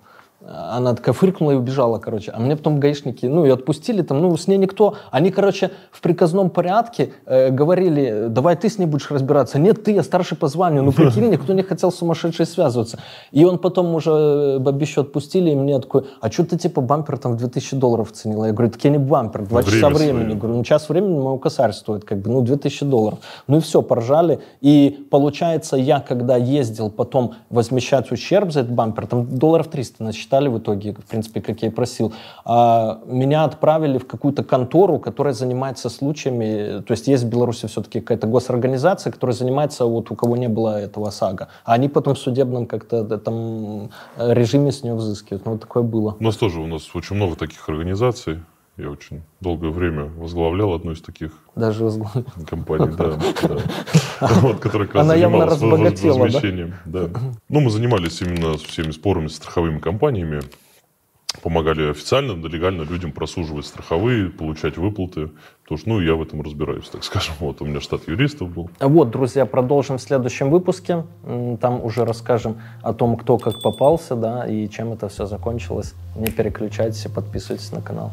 Она такая фыркнула и убежала, короче. А мне потом гаишники, ну, и отпустили там, ну, с ней никто. Они, короче, в приказном порядке э, говорили, давай ты с ней будешь разбираться. Нет, ты, я старший по званию. Ну, прикинь, [LAUGHS] никто не хотел с сумасшедшей связываться. И он потом уже э, бабищу отпустили, и мне такой, а что ты, типа, бампер там в 2000 долларов ценила? Я говорю, так я не бампер, два Время часа времени. Свое. Говорю, ну, час времени мой косарь стоит, как бы, ну, 2000 долларов. Ну, и все, поржали. И, получается, я, когда ездил потом возмещать ущерб за этот бампер, там долларов 300 насчитали, дали в итоге, в принципе, как я и просил. А меня отправили в какую-то контору, которая занимается случаями, то есть есть в Беларуси все-таки какая-то госорганизация, которая занимается, вот у кого не было этого САГА. А они потом в судебном как-то там режиме с нее взыскивают. Ну, вот такое было. У нас тоже, у нас очень много таких организаций. Я очень долгое время возглавлял одну из таких Даже возглавлял. компаний, да. [LAUGHS] Вот, которая как раз занималась возмещением. Ну, мы занимались именно всеми спорами с страховыми компаниями, помогали официально, легально людям просуживать страховые, получать выплаты. Потому что, ну, я в этом разбираюсь, так скажем. [LAUGHS] Вот у меня штат юристов был. Вот, друзья, продолжим в следующем выпуске. Там уже расскажем о том, кто как попался, да, и чем это все закончилось. Не переключайтесь и подписывайтесь на канал.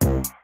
Это